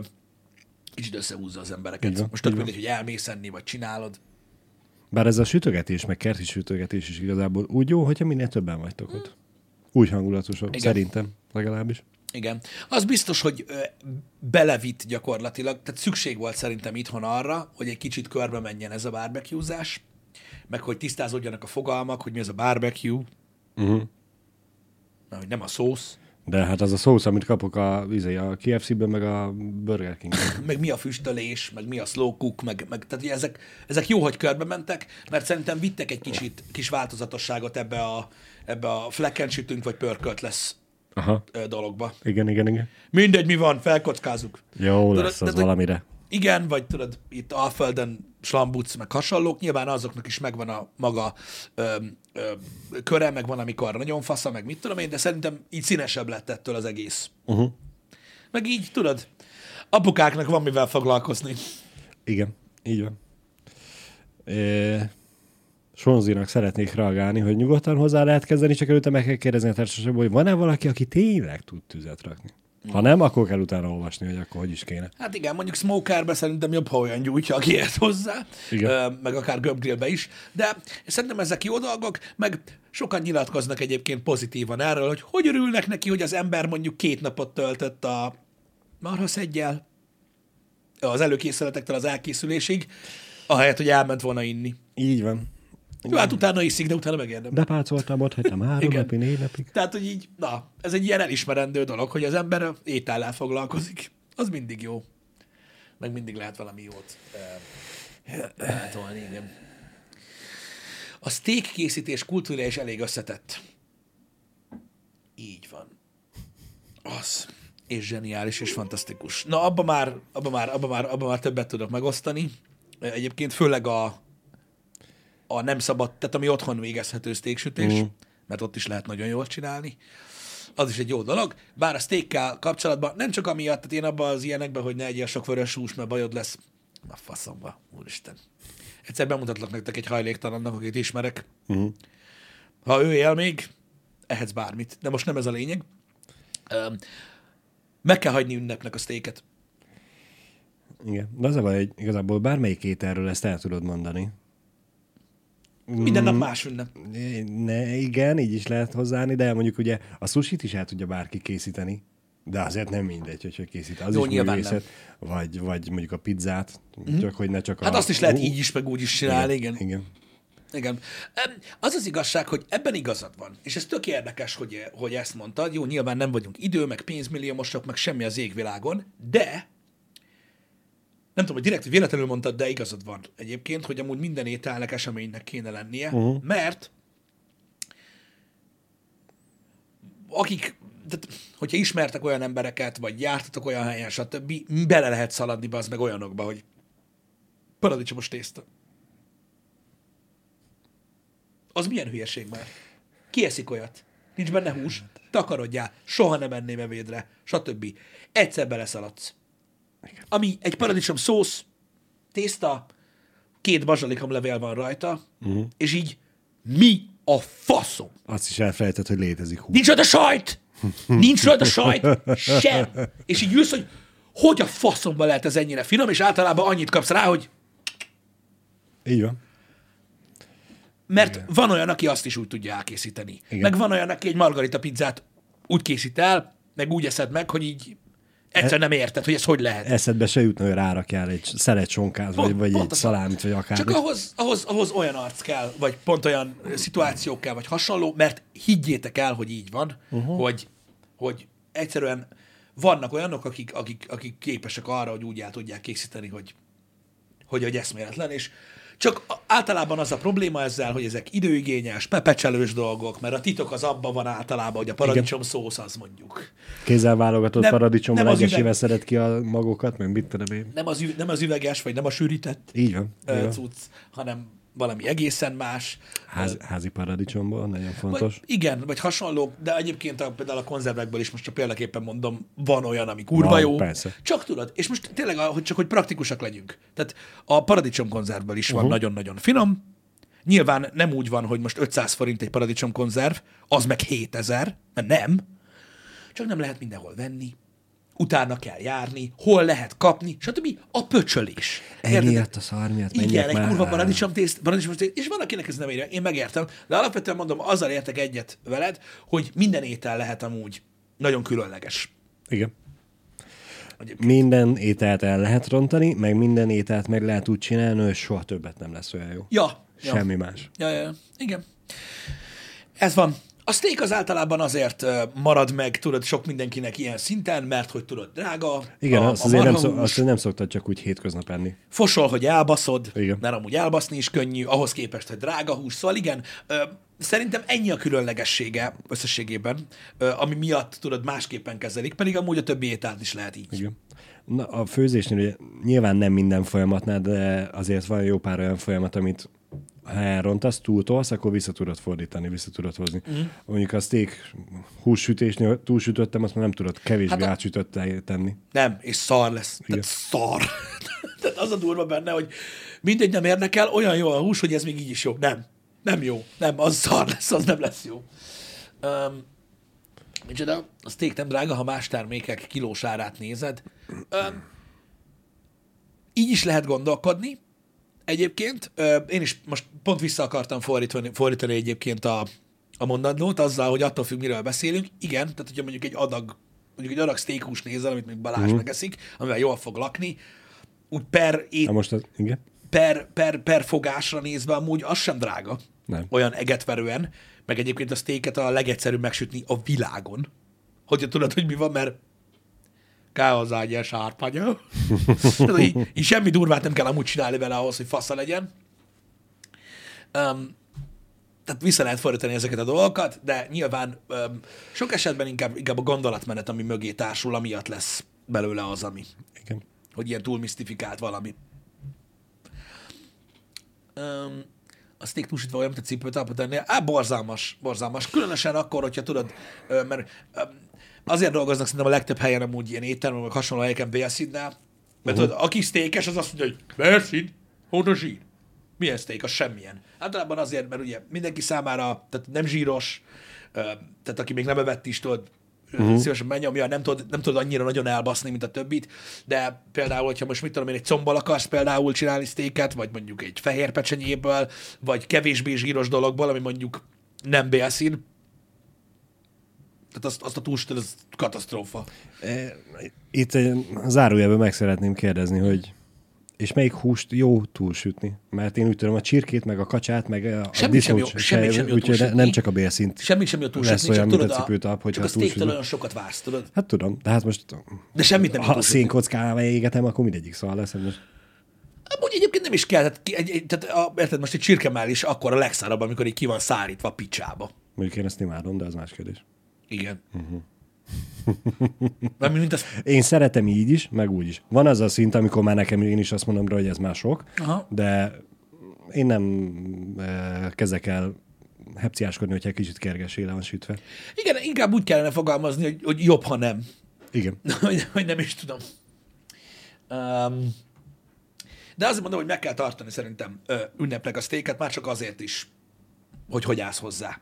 Speaker 1: kicsit összehúzza az embereket.
Speaker 2: Van,
Speaker 1: Most tök mindegy, hogy elmész enni, vagy csinálod.
Speaker 2: Bár ez a sütögetés, meg kerti sütögetés is igazából úgy jó, hogyha minél többen vagytok ott. Úgy hangulatosabb,
Speaker 1: Igen.
Speaker 2: szerintem legalábbis.
Speaker 1: Igen. Az biztos, hogy ö, belevitt gyakorlatilag, tehát szükség volt szerintem itthon arra, hogy egy kicsit körbe menjen ez a barbecuezás, meg hogy tisztázódjanak a fogalmak, hogy mi az a barbecue,
Speaker 2: Uh-huh.
Speaker 1: mert hogy nem a szósz,
Speaker 2: De hát az a szósz, amit kapok a, izé, a KFC-ben, meg a Burger king
Speaker 1: meg mi a füstölés, meg mi a slow cook, meg, meg tehát ugye ezek, ezek jó, hogy körbe mentek, mert szerintem vittek egy kicsit kis változatosságot ebbe a, ebbe a flecken sütünk, vagy pörkölt lesz
Speaker 2: Aha.
Speaker 1: dologba.
Speaker 2: Igen, igen, igen.
Speaker 1: Mindegy, mi van, felkockázunk.
Speaker 2: Jó lesz az
Speaker 1: tehát, hogy-
Speaker 2: valamire.
Speaker 1: Igen, vagy tudod, itt Alföldön slambuc, meg hasonlók, nyilván azoknak is megvan a maga ö, ö, köre, meg van, amikor nagyon fasza, meg mit tudom én, de szerintem így színesebb lett ettől az egész.
Speaker 2: Uh-huh.
Speaker 1: Meg így, tudod, apukáknak van mivel foglalkozni.
Speaker 2: Igen, így van. E, Sonzinak szeretnék reagálni, hogy nyugodtan hozzá lehet kezdeni, csak előtte meg kell kérdezni a társaságból, hogy van-e valaki, aki tényleg tud tüzet rakni. Ha nem, akkor kell utána olvasni, hogy akkor hogy is kéne.
Speaker 1: Hát igen, mondjuk smokerbe szerintem jobb, ha olyan gyújtja, aki ért hozzá,
Speaker 2: Igen.
Speaker 1: Meg akár gömbgrillbe is, de szerintem ezek jó dolgok, meg sokan nyilatkoznak egyébként pozitívan erről, hogy hogy örülnek neki, hogy az ember mondjuk két napot töltött a marhaszeggyel, az előkészületektől az elkészülésig, ahelyett, hogy elment volna inni.
Speaker 2: Így van.
Speaker 1: Jó, hát utána iszik, de utána megérdem.
Speaker 2: De pácoltam, ott hagytam három
Speaker 1: Igen.
Speaker 2: napig, négy napig.
Speaker 1: Tehát, hogy így, na, ez egy ilyen elismerendő dolog, hogy az ember étellel foglalkozik. Az mindig jó. Meg mindig lehet valami jót eh, eltolni, igen. A steak készítés kultúra is elég összetett. Így van. Az. És zseniális, és fantasztikus. Na, abba már, abba már, abba már, abba már többet tudok megosztani. Egyébként főleg a, a nem szabad, tehát ami otthon végezhető steaksütés, mm. mert ott is lehet nagyon jól csinálni. Az is egy jó dolog. Bár a steakkel kapcsolatban nem csak amiatt, tehát én abban az ilyenekben, hogy ne egyél sok vörös hús, mert bajod lesz. A faszomba, úristen. Egyszer bemutatlak nektek egy hajléktalannak, akit ismerek.
Speaker 2: Uh-huh.
Speaker 1: Ha ő él még, ehetsz bármit. De most nem ez a lényeg. Meg kell hagyni ünnepnek a sztéket.
Speaker 2: Igen. De az a baj, hogy igazából bármelyik ételről ezt el tudod mondani.
Speaker 1: Minden nap más ünnep.
Speaker 2: Ne, igen, így is lehet hozzáállni, de mondjuk ugye a sushit is el tudja bárki készíteni, de azért nem mindegy, hogy hogy készít. Az
Speaker 1: Jó,
Speaker 2: is művészet. Vagy, vagy mondjuk a pizzát, mm-hmm. csak hogy ne csak
Speaker 1: Hát
Speaker 2: a...
Speaker 1: azt is lehet így is, meg úgy is csinálni, igen.
Speaker 2: igen. igen.
Speaker 1: Igen. Az az igazság, hogy ebben igazad van. És ez tök érdekes, hogy, hogy ezt mondtad. Jó, nyilván nem vagyunk idő, meg pénzmilliómosok, meg semmi az égvilágon, de nem tudom, hogy direkt hogy véletlenül mondtad, de igazad van egyébként, hogy amúgy minden ételnek eseménynek kéne lennie, uh-huh. mert akik, tehát, hogyha ismertek olyan embereket, vagy jártatok olyan helyen, stb., bele lehet szaladni az meg olyanokba, hogy paradicsomos tészta. Az milyen hülyeség már? Ki eszik olyat? Nincs benne hús? Takarodjál, soha nem enném evédre, stb. Egyszer beleszaladsz. Ami egy paradicsom szósz, tészta, két bazsalikomlevél van rajta, uh-huh. és így mi a faszom?
Speaker 2: Azt is elfelejtett, hogy létezik hús.
Speaker 1: Nincs rajta sajt! Nincs rajta sajt! Sem! És így ülsz, hogy hogy a faszomban lehet ez ennyire finom, és általában annyit kapsz rá, hogy
Speaker 2: Így van.
Speaker 1: Mert Igen. van olyan, aki azt is úgy tudja elkészíteni. Igen. Meg van olyan, aki egy margarita pizzát úgy készít el, meg úgy eszed meg, hogy így egyszer nem érted, hogy ez hogy lehet.
Speaker 2: Eszedbe se jutna, hogy rárakjál egy szelet sonkát, vagy, vagy egy szalámit, vagy akár.
Speaker 1: Csak ahhoz, ahhoz, ahhoz olyan arc kell, vagy pont olyan szituációk kell, vagy hasonló, mert higgyétek el, hogy így van, uh-huh. hogy, hogy egyszerűen vannak olyanok, akik, akik, akik képesek arra, hogy úgy el tudják készíteni, hogy, hogy egy eszméletlen, és Csak általában az a probléma ezzel, hogy ezek időigényes, pepecselős dolgok, mert a titok az abban van általában, hogy a paradicsom szósz az mondjuk.
Speaker 2: Kézzel válogatott
Speaker 1: Nem-
Speaker 2: paradicsommal
Speaker 1: nem az
Speaker 2: egyesével
Speaker 1: üveg-
Speaker 2: szedett ki a magokat, meg mit tudom én.
Speaker 1: Nem az, üv- nem az üveges, vagy nem a sűrített
Speaker 2: Így van.
Speaker 1: cucc, hanem valami egészen más.
Speaker 2: Ház, házi paradicsomból, nagyon
Speaker 1: Vagy,
Speaker 2: fontos.
Speaker 1: igen, vagy hasonló, de egyébként a, például a konzervekből is most csak példaképpen mondom, van olyan, ami kurva
Speaker 2: Van,
Speaker 1: jó.
Speaker 2: persze.
Speaker 1: Csak tudod, és most tényleg, hogy csak hogy praktikusak legyünk. Tehát a paradicsom konzervből is van
Speaker 2: Uh-huh.
Speaker 1: nagyon-nagyon finom. Nyilván nem úgy van, hogy most 500 forint egy paradicsom konzerv, az meg 7000, mert nem. Csak nem lehet mindenhol venni. Utána kell járni, hol lehet kapni, stb. A pöcsölés.
Speaker 2: Ennyiért a szar miatt
Speaker 1: Igen, egy kurva paradicsom tészt, paradicsom tészt, és van, akinek ez nem érje, én megértem, de alapvetően mondom, azzal értek egyet veled, hogy minden étel lehet amúgy nagyon különleges.
Speaker 2: Igen.
Speaker 1: Egyébként.
Speaker 2: Minden ételt el lehet rontani, meg minden ételt meg lehet úgy csinálni, hogy soha többet nem lesz olyan jó.
Speaker 1: Ja, ja.
Speaker 2: Semmi más.
Speaker 1: Ja, ja, ja. Igen. Ez van. A steak az általában azért marad meg, tudod, sok mindenkinek ilyen szinten, mert hogy tudod, drága.
Speaker 2: Igen,
Speaker 1: a,
Speaker 2: azt
Speaker 1: a
Speaker 2: azért nem, szok, azt nem szoktad csak úgy hétköznap enni.
Speaker 1: Fosol, hogy elbaszod,
Speaker 2: Igen.
Speaker 1: mert amúgy elbaszni is könnyű, ahhoz képest, hogy drága hús. Szóval igen, szerintem ennyi a különlegessége összességében, ami miatt tudod másképpen kezelik, pedig amúgy a többi ételt is lehet így.
Speaker 2: Igen. Na, a főzésnél ugye, nyilván nem minden folyamatnál, de azért van jó pár olyan folyamat, amit ha elrontasz, túltolsz, akkor vissza tudod fordítani, vissza tudod hozni. Mm. Mondjuk a steak hússütésnél túlsütöttem, azt már nem tudod kevésbé
Speaker 1: Hát a-
Speaker 2: átsütöttel tenni.
Speaker 1: Nem, és szar lesz. Tehát szar. Tehát az a durva benne, hogy mindegy nem érdekel, olyan jó a hús, hogy ez még így is jó. Nem. Nem jó. Nem, az szar lesz, az nem lesz jó. Um, micsoda? A steak nem drága, ha más termékek kilós árát nézed. Um, így is lehet gondolkodni. Egyébként én is most pont vissza akartam fordítani, fordítani egyébként a, a mondandót azzal, hogy attól függ, miről beszélünk. Igen, tehát hogyha mondjuk egy adag, mondjuk egy adag steakhús nézel, amit még Balázs uh-huh. megeszik, amivel jól fog lakni, úgy per,
Speaker 2: Na most az, igen?
Speaker 1: per, per, per fogásra nézve amúgy az sem drága.
Speaker 2: Nem.
Speaker 1: Olyan egetverően, meg egyébként a steaket a legegyszerűbb megsütni a világon. Hogyha tudod, hogy mi van, mert kell hozzá egy ilyen sárpanya. Így, így semmi durvát nem kell amúgy csinálni vele ahhoz, hogy fasza legyen. Um, tehát vissza lehet fordítani ezeket a dolgokat, de nyilván um, sok esetben inkább, inkább a gondolatmenet, ami mögé társul, amiatt lesz belőle az, ami
Speaker 2: Igen.
Speaker 1: hogy ilyen túl misztifikált valami. Um, a steak túlsítva olyan, mint a cipőtalpat tenni. Á, borzalmas, borzalmas. Különösen akkor, hogyha tudod, mert azért dolgoznak szerintem a legtöbb helyen amúgy ilyen éttermen, vagy hasonló helyeken bélszínnel, mert uh-huh. tudod, aki steakes, az azt mondja, hogy bélszín, honnan zsír? Milyen steak? Az semmilyen. Általában azért, mert ugye mindenki számára, tehát nem zsíros, tehát aki még nem evett is, tudod, uh-huh. szívesen megnyomja, nem tudod, nem tudod annyira nagyon elbaszni, mint a többit, de például, hogyha most mit tudom én, egy combbal akarsz például csinálni steaket, vagy mondjuk egy fehér pecsenyéből, vagy kevésbé zsíros dologból, ami mondjuk nem bélszín, tehát azt, azt a túlsütöd, az katasztrófa.
Speaker 2: E, Itt zárójelben meg szeretném kérdezni, hogy és melyik húst jó túlsütni? Mert én úgy tudom, a csirkét, meg a kacsát, meg a, a
Speaker 1: Semmit sem jó- semmit sem jó
Speaker 2: úgyhogy ne- nem csak a bélszint.
Speaker 1: Semmi sem jó
Speaker 2: Lesz
Speaker 1: túlsütni,
Speaker 2: olyan,
Speaker 1: csak
Speaker 2: mint a
Speaker 1: tudod,
Speaker 2: cipőtalp, hogyha
Speaker 1: csak a steaktől
Speaker 2: túlsütöd.
Speaker 1: olyan sokat vársz, tudod?
Speaker 2: Hát tudom, de hát most
Speaker 1: De semmit nem
Speaker 2: ha
Speaker 1: túlsütni.
Speaker 2: szénkockával égetem, akkor mindegyik szal lesz. hogy Most
Speaker 1: Amúgy egyébként nem is kell, tehát, egy, egy, tehát a, érted, most egy csirkemell is akkor a legszárabb, amikor így ki van szárítva a picsába.
Speaker 2: mondjuk én ezt imádom, de az más kérdés.
Speaker 1: Igen.
Speaker 2: Mhm.
Speaker 1: Uh-huh. Nem, mint az...
Speaker 2: Én szeretem így is, meg úgy is. Van az a szint, amikor már nekem én is azt mondom rá, hogy ez már sok,
Speaker 1: Aha.
Speaker 2: de én nem e, kezdek el hepciáskodni, hogyha egy kicsit kergesé le van sütve.
Speaker 1: Igen, inkább úgy kellene fogalmazni, hogy, hogy jobb, ha nem.
Speaker 2: Igen.
Speaker 1: hogy, hogy nem is tudom. Um, de azért mondom, hogy meg kell tartani szerintem ö, ünnepnek a sztéket, már csak azért is, hogy hogy állsz hozzá.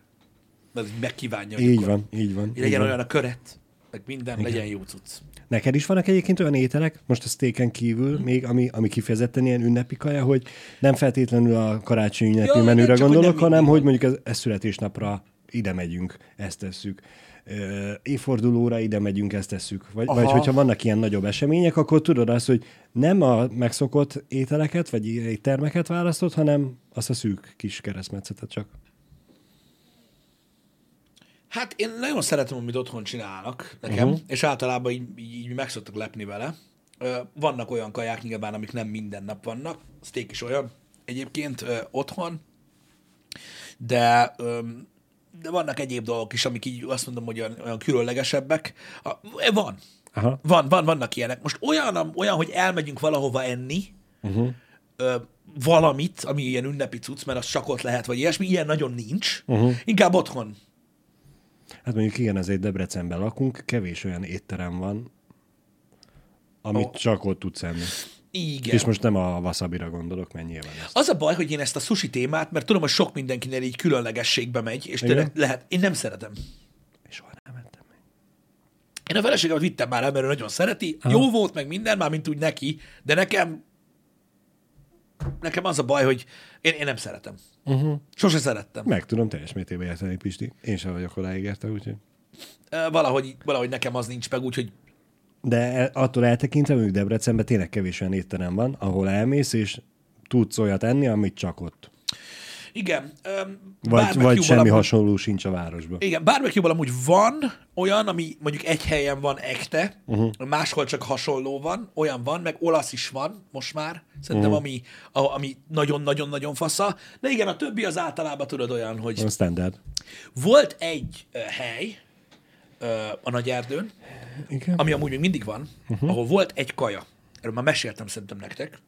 Speaker 1: Mert hogy megkívánja, hogy
Speaker 2: Így
Speaker 1: akkor
Speaker 2: van, így van.
Speaker 1: Hogy
Speaker 2: így
Speaker 1: legyen
Speaker 2: van.
Speaker 1: olyan a köret, meg minden, Igen. legyen jó cucc.
Speaker 2: Neked is vannak egyébként olyan ételek, most a steaken kívül, még ami, ami kifejezetten ilyen ünnepi kaja, hogy nem feltétlenül a karácsonyi ünnepi
Speaker 1: Ja,
Speaker 2: menüre
Speaker 1: nem, hogy
Speaker 2: gondolok,
Speaker 1: nem
Speaker 2: hanem hogy mondjuk ez, ez születésnapra ide megyünk, ezt tesszük. Ö, évfordulóra ide megyünk, ezt tesszük. Vagy, vagy hogyha vannak ilyen nagyobb események, akkor tudod azt, hogy nem a megszokott ételeket, vagy éttermeket választod, hanem azt a szűk kis keresztmetszetet csak.
Speaker 1: Hát én nagyon szeretem, amit otthon csinálnak nekem, uh-huh. és általában így, így, meg szoktak lepni vele. Vannak olyan kaják nyilván, amik nem minden nap vannak, steak is olyan, egyébként otthon, de, de vannak egyéb dolgok is, amik így azt mondom, hogy olyan, olyan különlegesebbek. A, van.
Speaker 2: Aha.
Speaker 1: Van, van, vannak ilyenek. Most olyan, olyan hogy elmegyünk valahova enni, uh-huh. ö, valamit, ami ilyen ünnepi cucc, mert az csak ott lehet, vagy ilyesmi, ilyen nagyon nincs. Uh-huh. Inkább otthon.
Speaker 2: Hát mondjuk igen, azért Debrecenben lakunk, kevés olyan étterem van, amit oh. csak ott tudsz enni.
Speaker 1: Igen.
Speaker 2: És most nem a wasabira gondolok, mert nyilván ezt.
Speaker 1: Az a baj, hogy én ezt a sushi témát, mert tudom, hogy sok mindenkinél így különlegességbe megy, és tényleg lehet, én nem szeretem.
Speaker 2: És soha nem mentem meg.
Speaker 1: Én a feleségemet vittem már el, mert ő nagyon szereti, Aha. jó volt meg minden, már mint úgy neki, de nekem nekem az a baj, hogy én, én nem szeretem. Uh-huh. Sose szerettem.
Speaker 2: Meg tudom teljes mértékben érteni, Pisti. Én sem vagyok odáig érte, úgyhogy...
Speaker 1: Valahogy, valahogy nekem az nincs meg, úgyhogy
Speaker 2: De e- attól eltekintve, mondjuk Debrecenben tényleg kevés olyan étterem van, ahol elmész, és tudsz olyat enni, amit csak ott.
Speaker 1: Igen. öm,
Speaker 2: Vagy, vagy semmi
Speaker 1: amúgy-
Speaker 2: hasonló sincs a városban.
Speaker 1: Igen, barbecue amúgy van olyan, ami mondjuk egy helyen van ekte, uh-huh. máshol csak hasonló van, olyan van, meg olasz is van most már, szerintem, uh-huh. ami, a- ami nagyon-nagyon-nagyon fasza, de igen, a többi az általában tudod olyan, hogy
Speaker 2: A standard.
Speaker 1: volt egy ö, hely ö, a Nagyerdőn,
Speaker 2: Igen.
Speaker 1: ami amúgy még mindig van, uh-huh. ahol volt egy kaja. Erről már meséltem szerintem nektek.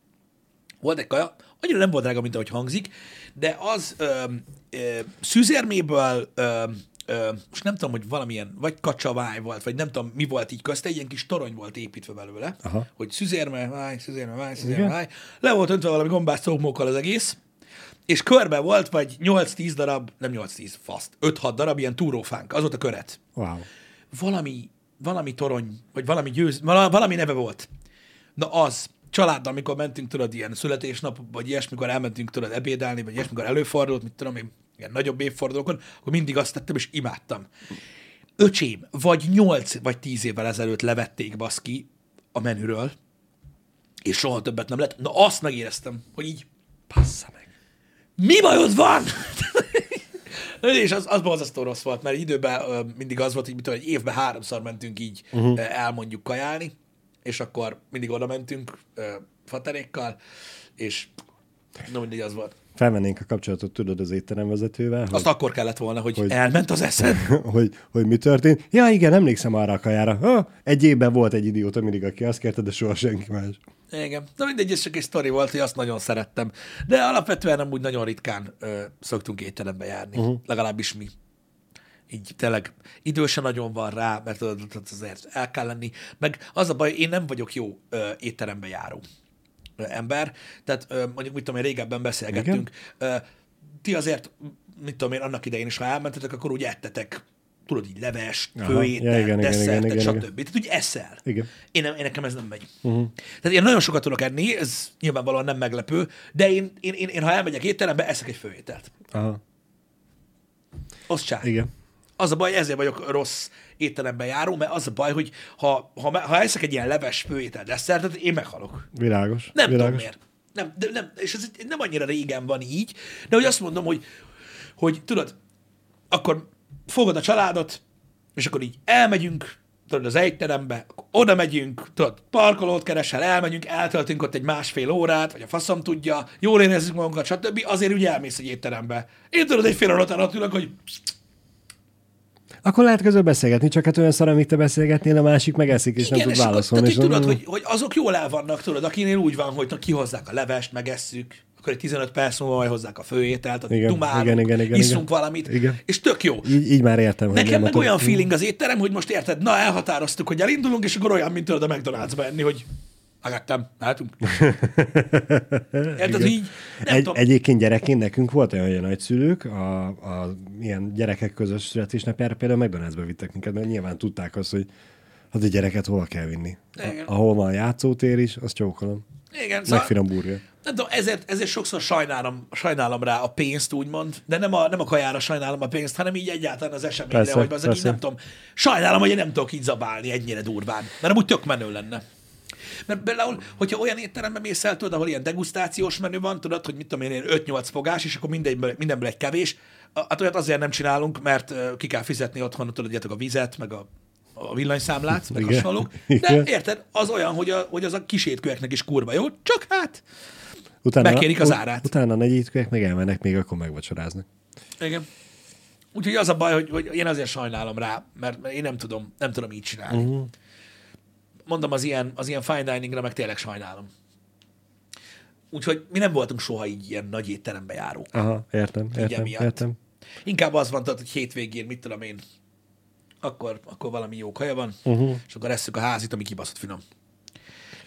Speaker 1: Volt egy kaja, annyira nem volt drága, mint ahogy hangzik, de az ö, ö, szűzérméből, ö, ö, most nem tudom, hogy valamilyen, vagy kacsaváj volt, vagy nem tudom, mi volt így közt, egy ilyen kis torony volt építve belőle,
Speaker 2: Aha.
Speaker 1: hogy szűzérme, váj, szűzérme, váj, szűzérme, váj. Le volt öntve valami gombás szómókkal az egész, és körbe volt, vagy 8-10 darab, nem 8-10, faszt, 5-6 darab ilyen túrófánk, az volt a köret
Speaker 2: Wow.
Speaker 1: valami, valami torony, vagy valami győz, vala- valami neve volt. Na az, családdal, amikor mentünk, tudod, ilyen születésnap, vagy ilyesmikor elmentünk, tudod, ebédelni, vagy ilyesmikor előfordult, mit tudom én, ilyen nagyobb évfordulókon, akkor mindig azt tettem, és imádtam. Öcsém, vagy 8 vagy 10 évvel ezelőtt levették baszki a menüről, és soha többet nem lett. Na azt megéreztem, hogy így,
Speaker 2: Passza meg.
Speaker 1: mi bajod van? és az, az borzasztó rossz volt, mert időben mindig az volt, hogy mit tudom, egy évben háromszor mentünk így uh-huh. elmondjuk kajálni, és akkor mindig oda mentünk ö, faterékkal, és no mindig az volt.
Speaker 2: Felvennénk a kapcsolatot, tudod, az étteremvezetővel, hogy,
Speaker 1: Azt akkor kellett volna, hogy, hogy
Speaker 2: Hogy-
Speaker 1: elment az eszed.
Speaker 2: hogy, hogy mi történt. Ja, igen, emlékszem arra a kajára. Ha, egy évben volt egy idióta mindig, aki azt kérte, de soha senki más.
Speaker 1: Igen. Na mindegy, ez csak egy sztori volt, hogy azt nagyon szerettem. De alapvetően nem úgy nagyon ritkán ö, szoktunk étterembe járni. Uh-huh. Legalábbis mi. Így tényleg idő se nagyon van rá, mert azért el kell lenni. Meg az a baj, én nem vagyok jó ö, étterembe járó ember. Tehát ö, mondjuk, mit tudom én, régebben beszélgettünk. Ö, ti azért, mit tudom én, annak idején is, ha elmentetek, akkor úgy ettetek tudod, így leves, főétel,
Speaker 2: Ja,
Speaker 1: desszertet,
Speaker 2: igen, igen,
Speaker 1: stb. Tehát úgy eszel.
Speaker 2: Igen.
Speaker 1: Én, nem, én nekem ez nem megy. Uh-huh. Tehát én nagyon sokat tudok enni, ez nyilvánvalóan nem meglepő, de én, én, én, én ha elmegyek étterembe, eszek egy főételt.
Speaker 2: Aha.
Speaker 1: Az csá.
Speaker 2: Igen.
Speaker 1: Az a baj, ezért vagyok rossz étteremben járó, mert az a baj, hogy ha, ha, ha eszek egy ilyen leves főétel desszertet, én meghalok.
Speaker 2: Világos.
Speaker 1: Nem
Speaker 2: Világos.
Speaker 1: tudom miért. Nem, de nem, és ez nem annyira régen van így, de hogy azt mondom, hogy, hogy tudod, akkor fogod a családot, és akkor így elmegyünk, tudod, az étterembe, oda megyünk, tudod, parkolót keresel, elmegyünk, eltöltünk ott egy másfél órát, vagy a faszom tudja, jól érezzük magunkat, stb. Azért ugye elmész egy étterembe. Én tudod, egy fél óra után ott ülök, hogy
Speaker 2: Akkor lehet közben beszélgetni, csak hát olyan szar, amit te beszélgetnél, a másik megeszik, és nem tud válaszolni.
Speaker 1: tehát, hogy tudod, hogy, hogy azok jól el vannak, tudod, akinél úgy van, hogy na, kihozzák a levest, megesszük, akkor egy 15 perc múlva majd hozzák a főételt, ott
Speaker 2: Igen,
Speaker 1: dumálunk,
Speaker 2: igen, igen, igen,
Speaker 1: iszunk
Speaker 2: igen.
Speaker 1: valamit,
Speaker 2: Igen.
Speaker 1: és tök jó.
Speaker 2: Így, így már értem,
Speaker 1: Nekem meg olyan feeling az étterem, hogy most érted, na elhatároztuk, hogy elindulunk, és akkor olyan, mint tudod a McDonald'sba enni, hogy megettem, látunk. Érted, így, nem
Speaker 2: Egy,
Speaker 1: tudom.
Speaker 2: egyébként gyerekként nekünk volt olyan, hogy a nagyszülők a, a ilyen gyerekek közös születésnapjára például McDonald'sba vittek minket, mert nyilván tudták azt, hogy hát a gyereket hova kell vinni.
Speaker 1: Igen.
Speaker 2: A, ahol van játszótér is, azt csókolom.
Speaker 1: Igen,
Speaker 2: Meg
Speaker 1: szóval,
Speaker 2: burger.
Speaker 1: nem tudom, ezért, ezért sokszor sajnálom, sajnálom rá a pénzt, úgymond, de nem a, nem a kajára sajnálom a pénzt, hanem így egyáltalán az eseményre,
Speaker 2: Persze,
Speaker 1: hogy az, nem tudom. Sajnálom, hogy én nem tudok így zabálni ennyire durván, mert amúgy tök menő lenne. Mert például, hogyha olyan étterembe mész el, tudod, ahol ilyen degustációs menü van, tudod, hogy mit tudom én, ilyen 5-8 fogás, és akkor mindenből, mindenből egy kevés, hát olyat azért nem csinálunk, mert ki kell fizetni otthon, tudod, a vizet, meg a, a villanyszámlát, meg
Speaker 2: Igen.
Speaker 1: hasonlók. De
Speaker 2: Igen.
Speaker 1: érted, az olyan, hogy, a, hogy az a kisétkőeknek is kurva jó, csak hát
Speaker 2: Utána,
Speaker 1: Megkérik az árát.
Speaker 2: Utána a negyedikek meg elmennek, még akkor megvacsoráznak.
Speaker 1: Igen. Úgyhogy az a baj, hogy, hogy én azért sajnálom rá, mert mert én nem tudom, nem tudom így csinálni. Uh-huh. Mondom, az ilyen, az ilyen fine diningra meg tényleg sajnálom. Úgyhogy mi nem voltunk soha így ilyen nagy étterembe járók.
Speaker 2: Aha, értem, értem,
Speaker 1: emiatt.
Speaker 2: értem.
Speaker 1: Inkább az van, tudod, hogy hétvégén, mit tudom én, akkor, akkor valami jó kaja van, uh-huh. és akkor esszük a házit, ami kibaszott finom.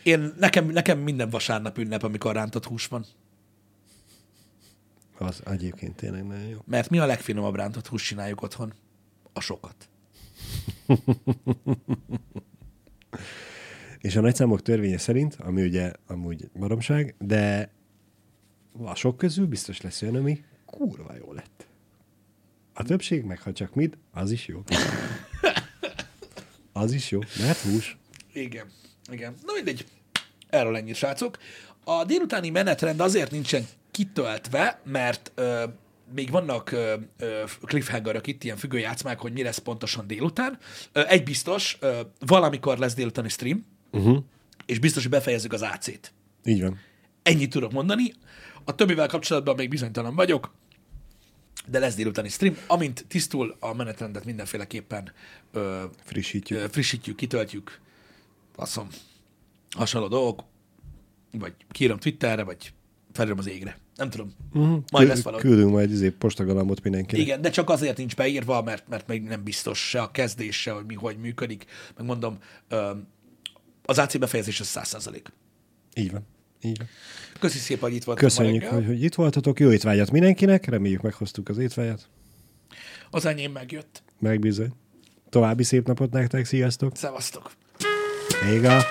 Speaker 1: Én, nekem, nekem minden vasárnap ünnep, amikor rántott hús van.
Speaker 2: Az egyébként tényleg nagyon jó.
Speaker 1: Mert mi a legfinomabb rántott hús csináljuk otthon? A sokat.
Speaker 2: És a nagyszámok törvénye szerint, ami ugye amúgy baromság, de a sok közül biztos lesz olyan, ami kurva jó lett. A többség meg, ha csak mit, az is jó. Az is jó, mert hús.
Speaker 1: Igen, igen. Na mindegy. Erről ennyit, srácok. A délutáni menetrend azért nincsen kitöltve, mert ö, még vannak ö, ö, cliffhangerök itt, ilyen függőjátszmák, hogy mi lesz pontosan délután. Ö, egy biztos, ö, valamikor lesz délutáni stream,
Speaker 2: Uh-huh.
Speaker 1: és biztos, hogy befejezzük az AC-t.
Speaker 2: Így van.
Speaker 1: Ennyit tudok mondani. A többivel kapcsolatban még bizonytalan vagyok, de lesz délutáni stream. Amint tisztul a menetrendet mindenféleképpen ö,
Speaker 2: Frissítjük.
Speaker 1: ö, frissítjük, kitöltjük, faszom, hasonló dolgok, vagy kírom Twitterre, vagy felírom az égre. Nem tudom.
Speaker 2: Uh-huh.
Speaker 1: Majd lesz valahogy.
Speaker 2: Küldünk majd izé postagalambot mindenkinek.
Speaker 1: Igen, de csak azért nincs beírva, mert, mert még nem biztos se a kezdés, se, hogy mi hogy működik. Megmondom, az AC befejezés az 100%.
Speaker 2: Így van. Így van.
Speaker 1: Köszi szépen, hogy itt voltatok
Speaker 2: Köszönjük, hogy, hogy itt voltatok. Jó étvágyat mindenkinek. Reméljük meghoztuk az étvágyat.
Speaker 1: Az enyém megjött.
Speaker 2: Megbizony. További szép napot nektek. Sziasztok.
Speaker 1: Szevasztok!
Speaker 2: Még a...